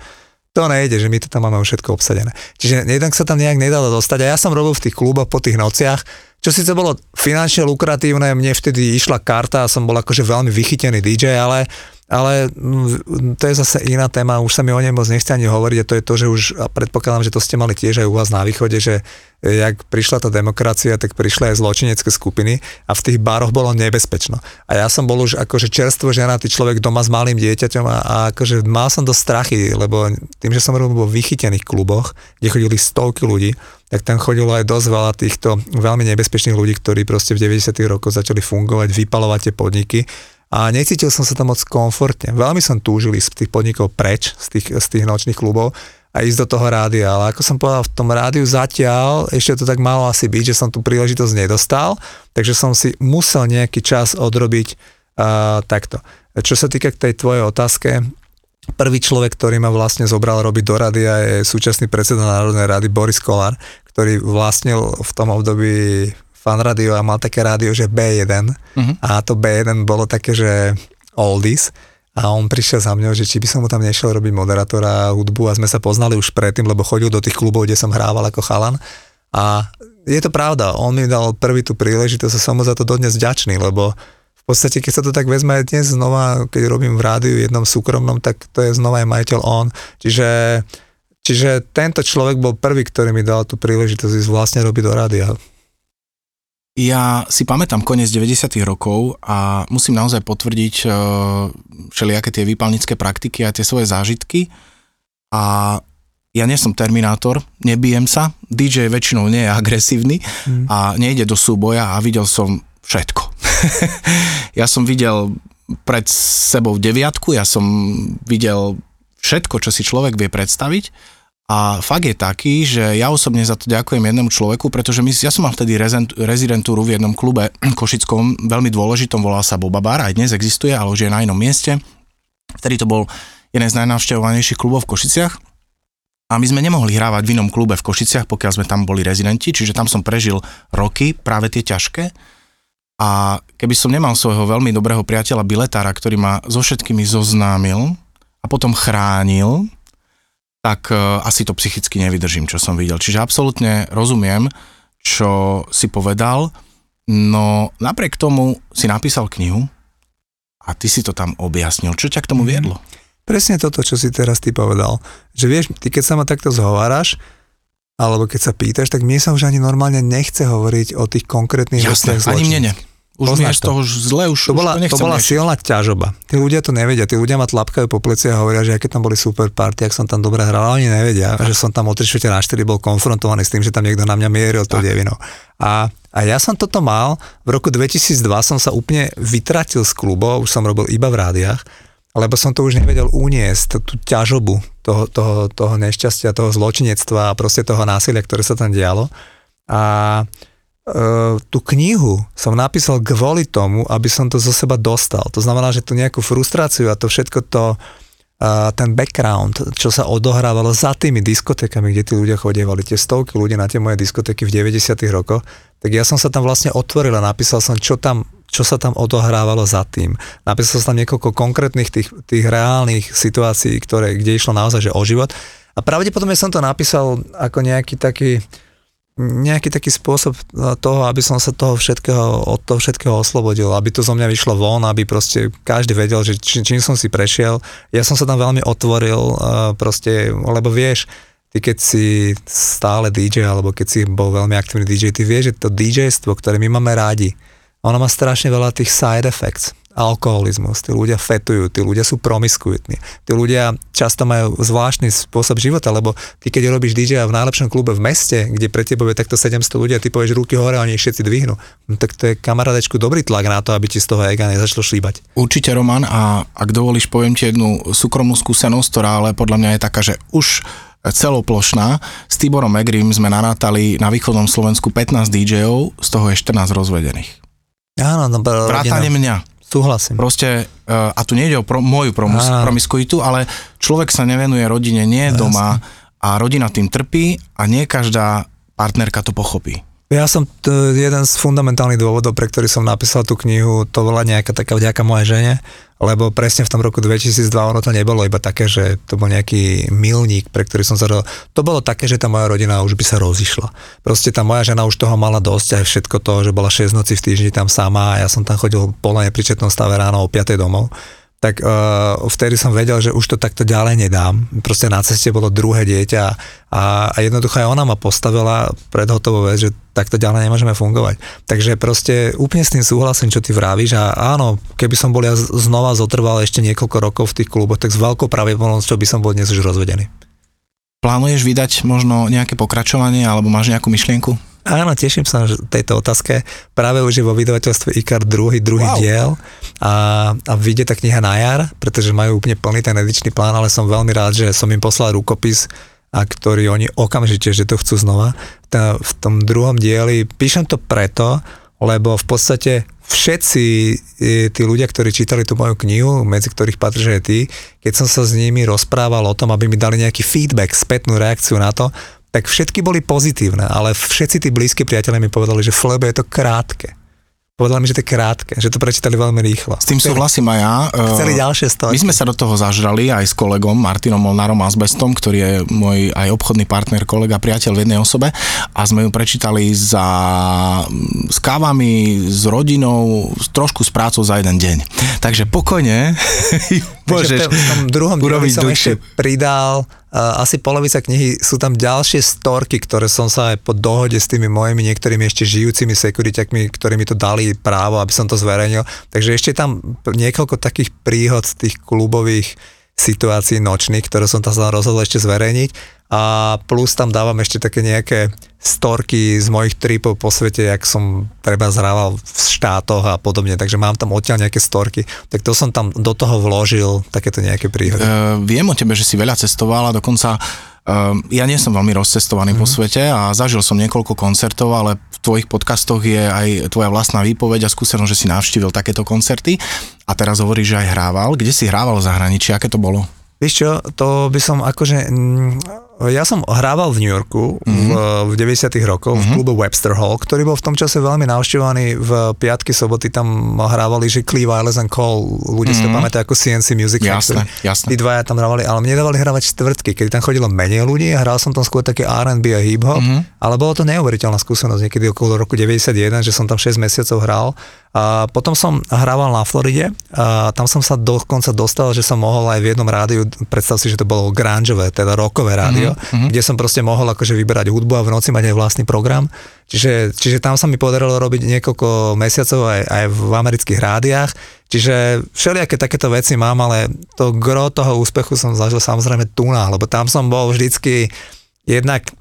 to nejde, že my to tam máme všetko obsadené. Čiže jednak sa tam nejak nedalo dostať. A ja som robil v tých kluboch po tých nociach, čo síce bolo finančne lukratívne, mne vtedy išla karta a som bol akože veľmi vychytený DJ, ale ale mm, to je zase iná téma, už sa mi o nej moc nechce ani hovoriť a to je to, že už predpokladám, že to ste mali tiež aj u vás na východe, že jak prišla tá demokracia, tak prišli aj zločinecké skupiny a v tých baroch bolo nebezpečno. A ja som bol už akože čerstvo ženatý človek doma s malým dieťaťom a, a akože mal som dosť strachy, lebo tým, že som robil vo vychytených kluboch, kde chodili stovky ľudí, tak tam chodilo aj dosť veľa týchto veľmi nebezpečných ľudí, ktorí proste v 90. rokoch začali fungovať, vypalovať tie podniky a necítil som sa tam moc komfortne. Veľmi som túžil ísť z tých podnikov preč, z tých, z tých nočných klubov a ísť do toho rádia, ale ako som povedal, v tom rádiu zatiaľ, ešte to tak malo asi byť, že som tú príležitosť nedostal, takže som si musel nejaký čas odrobiť uh, takto. Čo sa týka k tej tvojej otázke, prvý človek, ktorý ma vlastne zobral robiť do rádia je súčasný predseda Národnej rady Boris Kolár, ktorý vlastnil v tom období fan rádio a mal také rádio, že B1 uh-huh. Mhm. a to B1 bolo také, že oldies a on prišiel za mňou, že či by som mu tam nešiel robiť moderátora hudbu a sme sa poznali už predtým, lebo chodil do tých klubov, kde som hrával ako chalan a je to pravda, on mi dal prvý tú príležitosť a som mu za to dodnes vďačný, lebo v podstate, keď sa to tak vezme aj dnes znova, keď robím v rádiu jednom súkromnom, tak to je znova aj majiteľ on. Čiže, čiže tento človek bol prvý, ktorý mi dal tú príležitosť ísť vlastne robiť do rádia. Ja si pamätám koniec 90. rokov a musím naozaj potvrdiť uh, všelijaké tie výpalnické praktiky a tie svoje zážitky. A ja nie som terminátor, nebijem sa, DJ väčšinou nie je agresívny mm. a nejde do súboja a videl som všetko. [laughs] ja som videl pred sebou deviatku, ja som videl všetko, čo si človek vie predstaviť a fakt je taký, že ja osobne za to ďakujem jednému človeku, pretože my, ja som mal vtedy rezidentúru v jednom klube [clears throat] košickom, veľmi dôležitom, volal sa Boba Bar, aj dnes existuje, ale už je na inom mieste. Vtedy to bol jeden z najnavštevovanejších klubov v Košiciach. A my sme nemohli hrávať v inom klube v Košiciach, pokiaľ sme tam boli rezidenti, čiže tam som prežil roky, práve tie ťažké. A keby som nemal svojho veľmi dobrého priateľa Biletára, ktorý ma so všetkými zoznámil a potom chránil, tak uh, asi to psychicky nevydržím, čo som videl. Čiže absolútne rozumiem, čo si povedal, no napriek tomu si napísal knihu a ty si to tam objasnil. Čo ťa k tomu mhm. viedlo? Presne toto, čo si teraz ty povedal. Že vieš, ty keď sa ma takto zhováraš, alebo keď sa pýtaš, tak mne sa už ani normálne nechce hovoriť o tých konkrétnych Jasné, ani mne ne. Už mi je z toho zle, už, to bola, už to, to bola silná ťažoba. Tí ľudia to nevedia, tí ľudia ma tlapkajú po pleci a hovoria, že aké tam boli super party, ak som tam dobre hral, ale oni nevedia, že som tam o 3 na 4 bol konfrontovaný s tým, že tam niekto na mňa mieril to devinou. A, a ja som toto mal, v roku 2002 som sa úplne vytratil z klubov, už som robil iba v rádiách, lebo som to už nevedel uniesť, tú ťažobu toho, toho, toho nešťastia, toho zločinectva a proste toho násilia, ktoré sa tam dialo. A Uh, tú knihu som napísal kvôli tomu, aby som to zo seba dostal. To znamená, že tú nejakú frustráciu a to všetko to, uh, ten background, čo sa odohrávalo za tými diskotékami, kde tí ľudia chodievali, tie stovky ľudí na tie moje diskotéky v 90 rokoch, tak ja som sa tam vlastne otvoril a napísal som, čo tam čo sa tam odohrávalo za tým. Napísal som tam niekoľko konkrétnych tých, tých reálnych situácií, ktoré, kde išlo naozaj že o život. A pravdepodobne som to napísal ako nejaký taký, nejaký taký spôsob toho, aby som sa toho všetkého, od toho všetkého oslobodil, aby to zo mňa vyšlo von, aby proste každý vedel, že či, čím som si prešiel. Ja som sa tam veľmi otvoril, proste, lebo vieš, ty keď si stále DJ, alebo keď si bol veľmi aktívny DJ, ty vieš, že to DJstvo, ktoré my máme rádi, ono má strašne veľa tých side effects. Alkoholizmus, tí ľudia fetujú, tí ľudia sú promiskuitní, tí ľudia často majú zvláštny spôsob života, lebo ty keď robíš DJ v najlepšom klube v meste, kde pre teba je takto 700 ľudí a ty povieš ruky hore a oni všetci dvihnú, no tak to je kamarádečku dobrý tlak na to, aby ti z toho ega nezačalo šíbať. Určite Roman a ak dovolíš poviem ti jednu súkromnú skúsenosť, ktorá ale podľa mňa je taká, že už celoplošná. S Tiborom Megrim sme nanátali na východnom Slovensku 15 DJov, z toho je 14 rozvedených. Áno, no, Vrátane mňa. Súhlasím. Proste, uh, a tu nejde o pro, moju promus, promiskuitu, ale človek sa nevenuje rodine, nie je doma a rodina tým trpí a nie každá partnerka to pochopí. Ja som t- jeden z fundamentálnych dôvodov, pre ktorý som napísal tú knihu, to bola nejaká taká vďaka mojej žene, lebo presne v tom roku 2002 ono to nebolo iba také, že to bol nejaký milník, pre ktorý som sa To bolo také, že tá moja rodina už by sa rozišla. Proste tá moja žena už toho mala dosť aj všetko to, že bola 6 noci v týždni tam sama a ja som tam chodil po nepríčetnom stave ráno o 5 domov tak uh, vtedy som vedel, že už to takto ďalej nedám. Proste na ceste bolo druhé dieťa a, a jednoducho aj ona ma postavila pred hotovú vec, že takto ďalej nemôžeme fungovať. Takže proste úplne s tým súhlasím, čo ty vravíš a áno, keby som bol ja znova zotrval ešte niekoľko rokov v tých kluboch, tak s veľkou pravdepodobnosťou by som bol dnes už rozvedený. Plánuješ vydať možno nejaké pokračovanie alebo máš nejakú myšlienku? Áno, teším sa na tejto otázke. Práve už je vo vydavateľstve IKAR druhý, druhý wow. diel a, a vyjde tá kniha na jar, pretože majú úplne plný ten edičný plán, ale som veľmi rád, že som im poslal rukopis, a ktorý oni okamžite, že to chcú znova. Tá, v tom druhom dieli píšem to preto, lebo v podstate všetci e, tí ľudia, ktorí čítali tú moju knihu, medzi ktorých patrí, že ty, keď som sa s nimi rozprával o tom, aby mi dali nejaký feedback, spätnú reakciu na to, tak všetky boli pozitívne, ale všetci tí blízki priatelia mi povedali, že Flebe je to krátke. Povedal mi, že to je krátke, že to prečítali veľmi rýchlo. S tým chceli, súhlasím aj ja. Chceli ďalšie story. My sme sa do toho zažrali aj s kolegom Martinom Molnárom Asbestom, ktorý je môj aj obchodný partner, kolega, priateľ v jednej osobe a sme ju prečítali za, s kávami, s rodinou, trošku s prácou za jeden deň. Takže pokojne [laughs] môžeš v tom druhom urobiť som ešte pridal Uh, asi polovica knihy sú tam ďalšie storky, ktoré som sa aj po dohode s tými mojimi niektorými ešte žijúcimi sekuriťakmi, ktorí mi to dali právo, aby som to zverejnil. Takže ešte tam niekoľko takých príhod tých klubových situácií nočných, ktoré som tam rozhodol ešte zverejniť a plus tam dávam ešte také nejaké storky z mojich tripov po svete, jak som treba zhrával v štátoch a podobne, takže mám tam odtiaľ nejaké storky, tak to som tam do toho vložil, takéto nejaké príhody. Uh, viem o tebe, že si veľa cestoval a dokonca uh, ja nie som veľmi rozcestovaný mm. po mhm. svete a zažil som niekoľko koncertov, ale v tvojich podcastoch je aj tvoja vlastná výpoveď a skúsenosť, že si navštívil takéto koncerty a teraz hovoríš, že aj hrával. Kde si hrával v zahraničí, aké to bolo? Vieš čo, to by som akože... Mm, ja som hrával v New Yorku mm-hmm. v, v 90 rokoch mm-hmm. v mhm. klube Webster Hall, ktorý bol v tom čase veľmi navštevovaný. V piatky, soboty tam hrávali, že Cleve Wireless and Call, ľudia mm-hmm. si to mhm. pamätajú ako CNC Music jasne, Factory. Jasne. Tí dvaja tam hrávali, ale mne dávali hrávať štvrtky, keď tam chodilo menej ľudí a hral som tam skôr také R&B a hip-hop, mm-hmm. ale bolo to neuveriteľná skúsenosť, niekedy okolo roku 91, že som tam 6 mesiacov hral a potom som hrával na Floride a tam som sa dokonca dostal, že som mohol aj v jednom rádiu, predstav si, že to bolo grungeové, teda rockové rádio, mm-hmm. kde som proste mohol akože vyberať hudbu a v noci mať aj vlastný program. Čiže, čiže tam sa mi podarilo robiť niekoľko mesiacov aj, aj v amerických rádiách. Čiže všelijaké takéto veci mám, ale to gro toho úspechu som zažil samozrejme tu na, lebo tam som bol vždycky jednak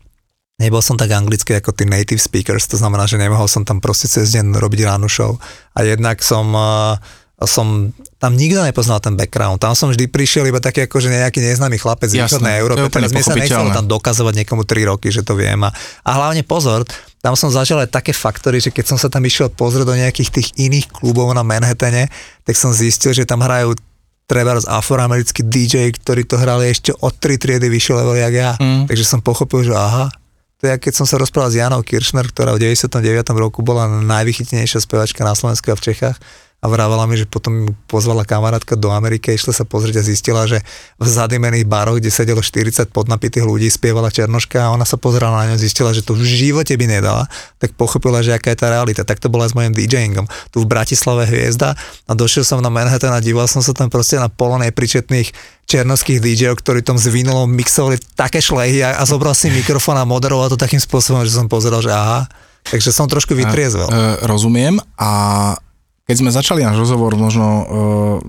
nebol som tak anglicky ako tí native speakers, to znamená, že nemohol som tam proste cez deň robiť ránu show. A jednak som, uh, som tam nikto nepoznal ten background. Tam som vždy prišiel iba taký akože nejaký neznámy chlapec z východnej Európy. Teraz mne sa nechcelo tam dokazovať niekomu 3 roky, že to viem. A, a hlavne pozor, tam som zažil aj také faktory, že keď som sa tam išiel pozrieť do nejakých tých iných klubov na Manhattane, tak som zistil, že tam hrajú treba z afroamerický DJ, ktorí to hrali ešte od 3 triedy vyššie level jak ja. Mm. Takže som pochopil, že aha, je, keď som sa rozprával s Janou Kiršner, ktorá v 99. roku bola najvychytnejšia spevačka na Slovensku a v Čechách a vravala mi, že potom pozvala kamarátka do Ameriky, išla sa pozrieť a zistila, že v zadimených baroch, kde sedelo 40 podnapitých ľudí, spievala Černoška a ona sa pozerala na ňu, zistila, že to v živote by nedala, tak pochopila, že aká je tá realita. Tak to bola s mojim DJingom. Tu v Bratislave hviezda a došiel som na Manhattan a díval som sa tam proste na polonej príčetných černovských DJov, ktorí tom zvinulo mixovali také šlehy a, a zobral si mikrofón a moderoval to takým spôsobom, že som pozeral, že aha, Takže som trošku vytriezvel. E, rozumiem a keď sme začali náš rozhovor možno uh,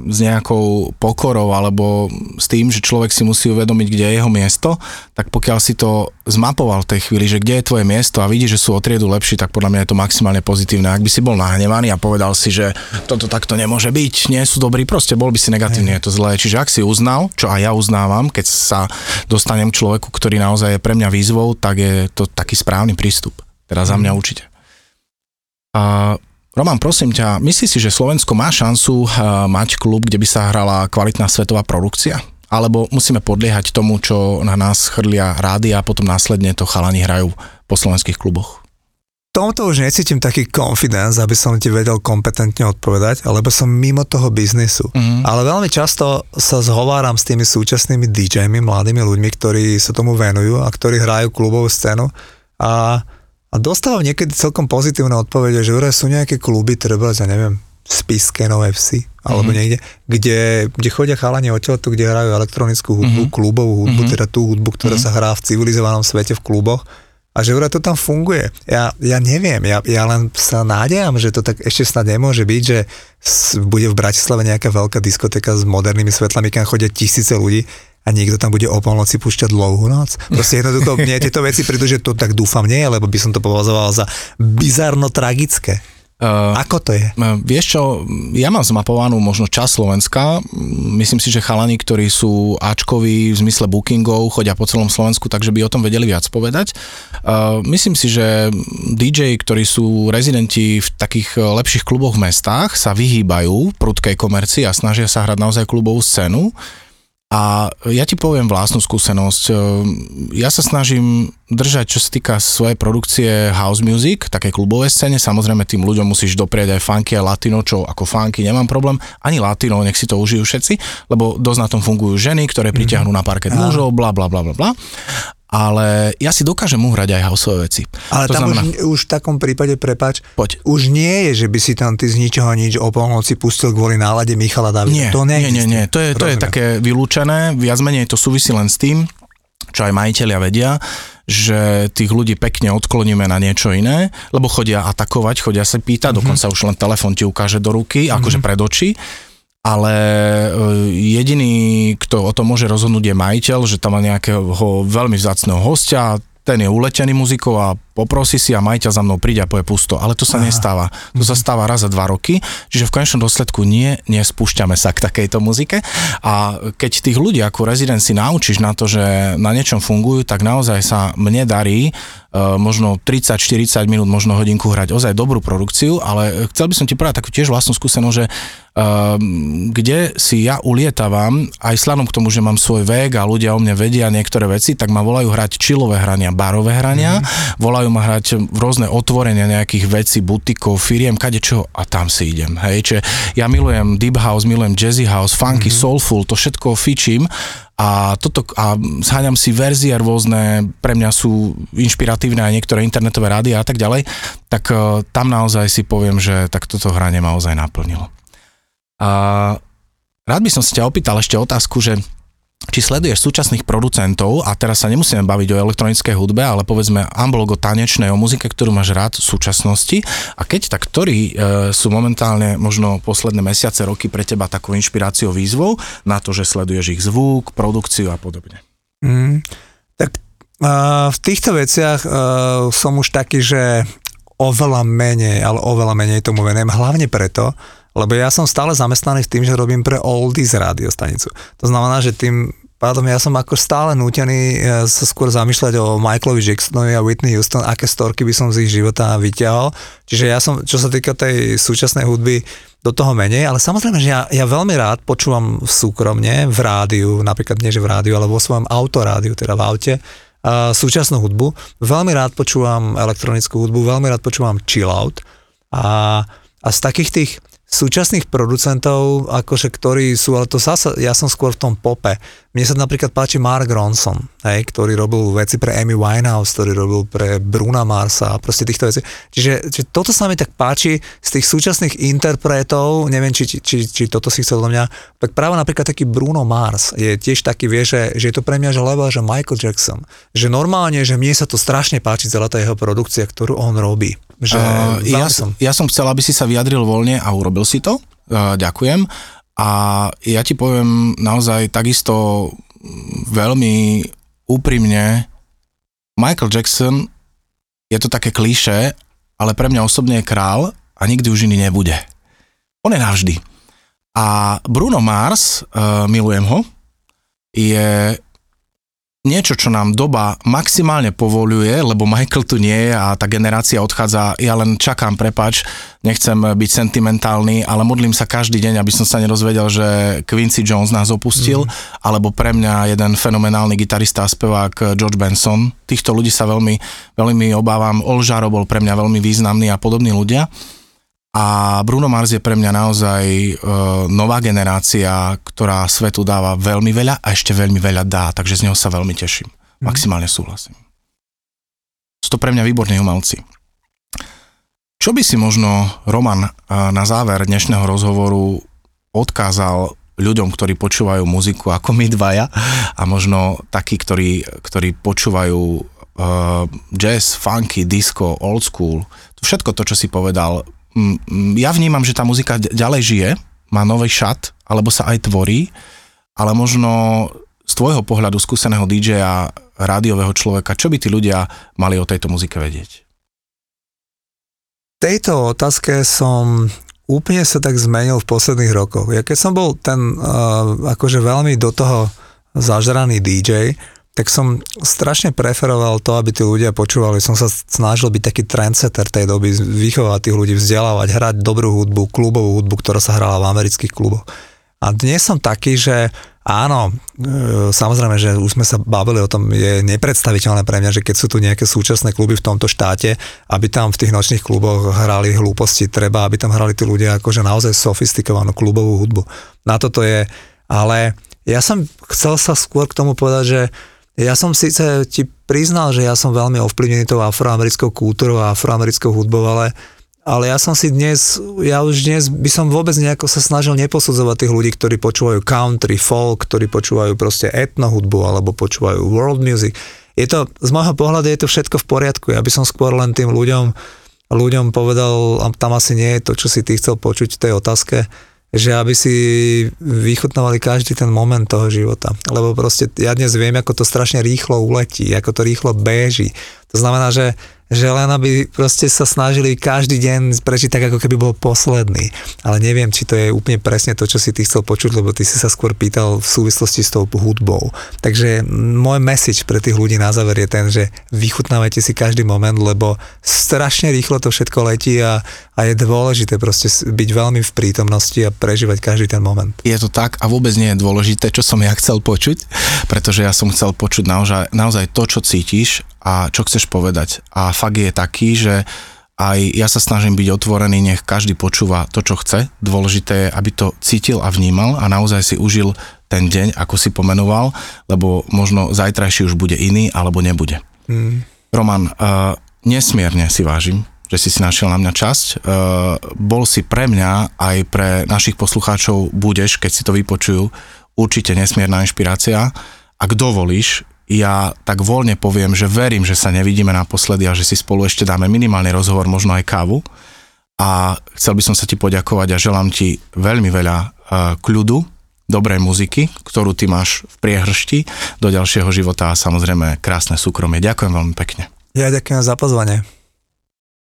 s nejakou pokorou alebo s tým, že človek si musí uvedomiť, kde je jeho miesto, tak pokiaľ si to zmapoval v tej chvíli, že kde je tvoje miesto a vidí, že sú o triedu lepší, tak podľa mňa je to maximálne pozitívne. Ak by si bol nahnevaný a povedal si, že toto takto nemôže byť, nie sú dobrí, proste bol by si negatívny, je to zlé. Čiže ak si uznal, čo aj ja uznávam, keď sa dostanem k človeku, ktorý naozaj je pre mňa výzvou, tak je to taký správny prístup. Teda za mňa mhm. určite. A Roman, prosím ťa, myslíš si, že Slovensko má šancu uh, mať klub, kde by sa hrala kvalitná svetová produkcia? Alebo musíme podliehať tomu, čo na nás chrlia rády a potom následne to chalani hrajú po slovenských kluboch? tomto už necítim taký confidence, aby som ti vedel kompetentne odpovedať, lebo som mimo toho biznisu. Mm. Ale veľmi často sa zhováram s tými súčasnými DJmi, mladými ľuďmi, ktorí sa tomu venujú a ktorí hrajú klubovú scénu a a dostávam niekedy celkom pozitívne odpovede, že vraj sú nejaké kluby, treba, ja neviem, Spiske, no FC, alebo mm-hmm. niekde, kde, kde chodia chalani odtiaľto, kde hrajú elektronickú hudbu, mm-hmm. klubovú hudbu, mm-hmm. teda tú hudbu, ktorá mm-hmm. sa hrá v civilizovanom svete v kluboch a že vraj to tam funguje. Ja, ja neviem, ja, ja len sa nádejam, že to tak ešte snad nemôže byť, že bude v Bratislave nejaká veľká diskotéka s modernými svetlami, kam chodia tisíce ľudí a niekto tam bude o polnoci púšťať dlouhú noc. Proste jednoducho mne tieto veci prídu, že to tak dúfam nie, lebo by som to považoval za bizarno tragické. Uh, Ako to je? Uh, vieš čo, ja mám zmapovanú možno čas Slovenska. Myslím si, že chalani, ktorí sú Ačkoví v zmysle bookingov, chodia po celom Slovensku, takže by o tom vedeli viac povedať. Uh, myslím si, že DJ, ktorí sú rezidenti v takých lepších kluboch v mestách, sa vyhýbajú prudkej komercii a snažia sa hrať naozaj klubovú scénu. A ja ti poviem vlastnú skúsenosť. Ehm, ja sa snažím držať, čo sa týka svojej produkcie house music, také klubové scéne. Samozrejme tým ľuďom musíš doprieť aj funky a latino, čo ako funky nemám problém. Ani latino, nech si to užijú všetci, lebo dosť na tom fungujú ženy, ktoré pritiahnu na parket mužov, bla bla bla bla bla ale ja si dokážem uhrať aj houseové veci. Ale to tam znamená... už, už v takom prípade, prepač, Poď. už nie je, že by si tam ty z ničoho nič o polnoci pustil kvôli nálade Michala Davida. Nie, to nie, nie, nie, to je, to je také vylúčené, viac menej to súvisí len s tým, čo aj majiteľia vedia, že tých ľudí pekne odkloníme na niečo iné, lebo chodia atakovať, chodia sa pýtať, mm-hmm. dokonca už len telefon ti ukáže do ruky, mm-hmm. akože pred oči ale e, jediný, kto o tom môže rozhodnúť je majiteľ, že tam má nejakého veľmi vzácného hostia, ten je uletený muzikou a poprosí si a majiteľ za mnou príde a povie pusto. Ale to sa Aha. nestáva. To sa mhm. stáva raz za dva roky, čiže v konečnom dôsledku nie, nespúšťame sa k takejto muzike. A keď tých ľudí ako rezidenci naučíš na to, že na niečom fungujú, tak naozaj sa mne darí možno 30-40 minút, možno hodinku hrať ozaj dobrú produkciu, ale chcel by som ti povedať takú tiež vlastnú skúsenosť, že Ehm, kde si ja ulietavam, aj sladom k tomu, že mám svoj vek a ľudia o mne vedia niektoré veci, tak ma volajú hrať čilové hrania, barové hrania, mm. volajú ma hrať rôzne otvorenia nejakých vecí, butikov, firiem, kade čo a tam si idem. Hej, čiže ja milujem deep house, milujem jazzy house, funky, mm. soulful, to všetko fičím a, toto, a zháňam si verzie rôzne, pre mňa sú inšpiratívne aj niektoré internetové rády a tak ďalej, tak uh, tam naozaj si poviem, že tak toto hranie ma naozaj naplnilo. A rád by som si ťa opýtal ešte otázku, že či sleduješ súčasných producentov, a teraz sa nemusíme baviť o elektronickej hudbe, ale povedzme amblog o tanečnej, o muzike, ktorú máš rád v súčasnosti, a keď tak, ktorí e, sú momentálne možno posledné mesiace, roky pre teba takou inšpiráciou, výzvou na to, že sleduješ ich zvuk, produkciu a podobne? Mm, tak uh, v týchto veciach uh, som už taký, že oveľa menej, ale oveľa menej tomu venujem, hlavne preto, lebo ja som stále zamestnaný v tým, že robím pre Oldies radiostanicu. To znamená, že tým pádom ja som ako stále nútený e, sa skôr zamýšľať o Michaelovi Jacksonovi a Whitney Houston, aké storky by som z ich života vyťahol. Čiže ja som, čo sa týka tej súčasnej hudby, do toho menej, ale samozrejme, že ja, ja veľmi rád počúvam súkromne v rádiu, napríklad nie že v rádiu, ale vo svojom autorádiu, teda v aute, uh, súčasnú hudbu. Veľmi rád počúvam elektronickú hudbu, veľmi rád počúvam chill out a, a z takých tých súčasných producentov, akože ktorí sú, ale to zasa, ja som skôr v tom pope. Mne sa napríklad páči Mark Ronson, hej, ktorý robil veci pre Amy Winehouse, ktorý robil pre Bruna Marsa a proste týchto vecí. Čiže, čiže toto sa mi tak páči z tých súčasných interpretov, neviem, či, či, či, či toto si chcel do mňa, tak práve napríklad taký Bruno Mars je tiež taký, vie, že, že je to pre mňa, že level, že Michael Jackson. Že normálne, že mne sa to strašne páči celá tá jeho produkcia, ktorú on robí. Že Uh, ja, som. ja som chcel, aby si sa vyjadril voľne a urobil si to. Uh, ďakujem. A ja ti poviem naozaj takisto veľmi úprimne, Michael Jackson je to také klíše, ale pre mňa osobne je král a nikdy už iný nebude. On je navždy. A Bruno Mars, uh, milujem ho, je niečo, čo nám doba maximálne povoluje, lebo Michael tu nie je a tá generácia odchádza, ja len čakám, prepač, nechcem byť sentimentálny, ale modlím sa každý deň, aby som sa nerozvedel, že Quincy Jones nás opustil, mm. alebo pre mňa jeden fenomenálny gitarista a spevák George Benson. Týchto ľudí sa veľmi, veľmi obávam. Olžaro bol pre mňa veľmi významný a podobní ľudia. A Bruno Mars je pre mňa naozaj e, nová generácia, ktorá svetu dáva veľmi veľa a ešte veľmi veľa dá, takže z neho sa veľmi teším. Maximálne súhlasím. Sú to pre mňa výborní umelci. Čo by si možno, Roman, e, na záver dnešného rozhovoru odkázal ľuďom, ktorí počúvajú muziku ako my dvaja a možno takí, ktorí, ktorí počúvajú uh, jazz, funky, disco, old school, to všetko to, čo si povedal, Mm, mm, ja vnímam, že tá muzika ďalej žije, má nový šat, alebo sa aj tvorí, ale možno z tvojho pohľadu skúseného DJ-a, rádiového človeka, čo by tí ľudia mali o tejto muzike vedieť? Tejto otázke som úplne sa tak zmenil v posledných rokoch. Ja keď som bol ten uh, akože veľmi do toho zažraný DJ, tak som strašne preferoval to, aby tí ľudia počúvali. Som sa snažil byť taký trendsetter tej doby, vychovať tých ľudí, vzdelávať, hrať dobrú hudbu, klubovú hudbu, ktorá sa hrala v amerických kluboch. A dnes som taký, že áno, e, samozrejme, že už sme sa bavili o tom, je nepredstaviteľné pre mňa, že keď sú tu nejaké súčasné kluby v tomto štáte, aby tam v tých nočných kluboch hrali hlúposti, treba, aby tam hrali tí ľudia akože naozaj sofistikovanú klubovú hudbu. Na toto je, ale ja som chcel sa skôr k tomu povedať, že ja som síce ti priznal, že ja som veľmi ovplyvnený tou afroamerickou kultúrou a afroamerickou hudbou, ale, ale ja som si dnes, ja už dnes by som vôbec nejako sa snažil neposudzovať tých ľudí, ktorí počúvajú country, folk, ktorí počúvajú proste etno hudbu alebo počúvajú world music. Je to, z môjho pohľadu je to všetko v poriadku. Ja by som skôr len tým ľuďom, ľuďom povedal, tam asi nie je to, čo si ty chcel počuť v tej otázke, že aby si vychutnávali každý ten moment toho života. Lebo proste ja dnes viem, ako to strašne rýchlo uletí, ako to rýchlo beží. To znamená, že že len aby proste sa snažili každý deň prežiť tak, ako keby bol posledný. Ale neviem, či to je úplne presne to, čo si ty chcel počuť, lebo ty si sa skôr pýtal v súvislosti s tou hudbou. Takže môj message pre tých ľudí na záver je ten, že vychutnávajte si každý moment, lebo strašne rýchlo to všetko letí a, a je dôležité proste byť veľmi v prítomnosti a prežívať každý ten moment. Je to tak a vôbec nie je dôležité, čo som ja chcel počuť, pretože ja som chcel počuť naozaj, naozaj to, čo cítiš a čo chceš povedať. A fakt je taký, že aj ja sa snažím byť otvorený, nech každý počúva to, čo chce. Dôležité je, aby to cítil a vnímal a naozaj si užil ten deň, ako si pomenoval, lebo možno zajtrajší už bude iný, alebo nebude. Mm. Roman, uh, nesmierne si vážim, že si si našiel na mňa časť. Uh, bol si pre mňa, aj pre našich poslucháčov budeš, keď si to vypočujú, určite nesmierna inšpirácia. Ak dovolíš, ja tak voľne poviem, že verím, že sa nevidíme naposledy a že si spolu ešte dáme minimálny rozhovor, možno aj kávu. A chcel by som sa ti poďakovať a želám ti veľmi veľa uh, kľudu, dobrej muziky, ktorú ty máš v priehršti do ďalšieho života a samozrejme krásne súkromie. Ďakujem veľmi pekne. Ja ďakujem za pozvanie.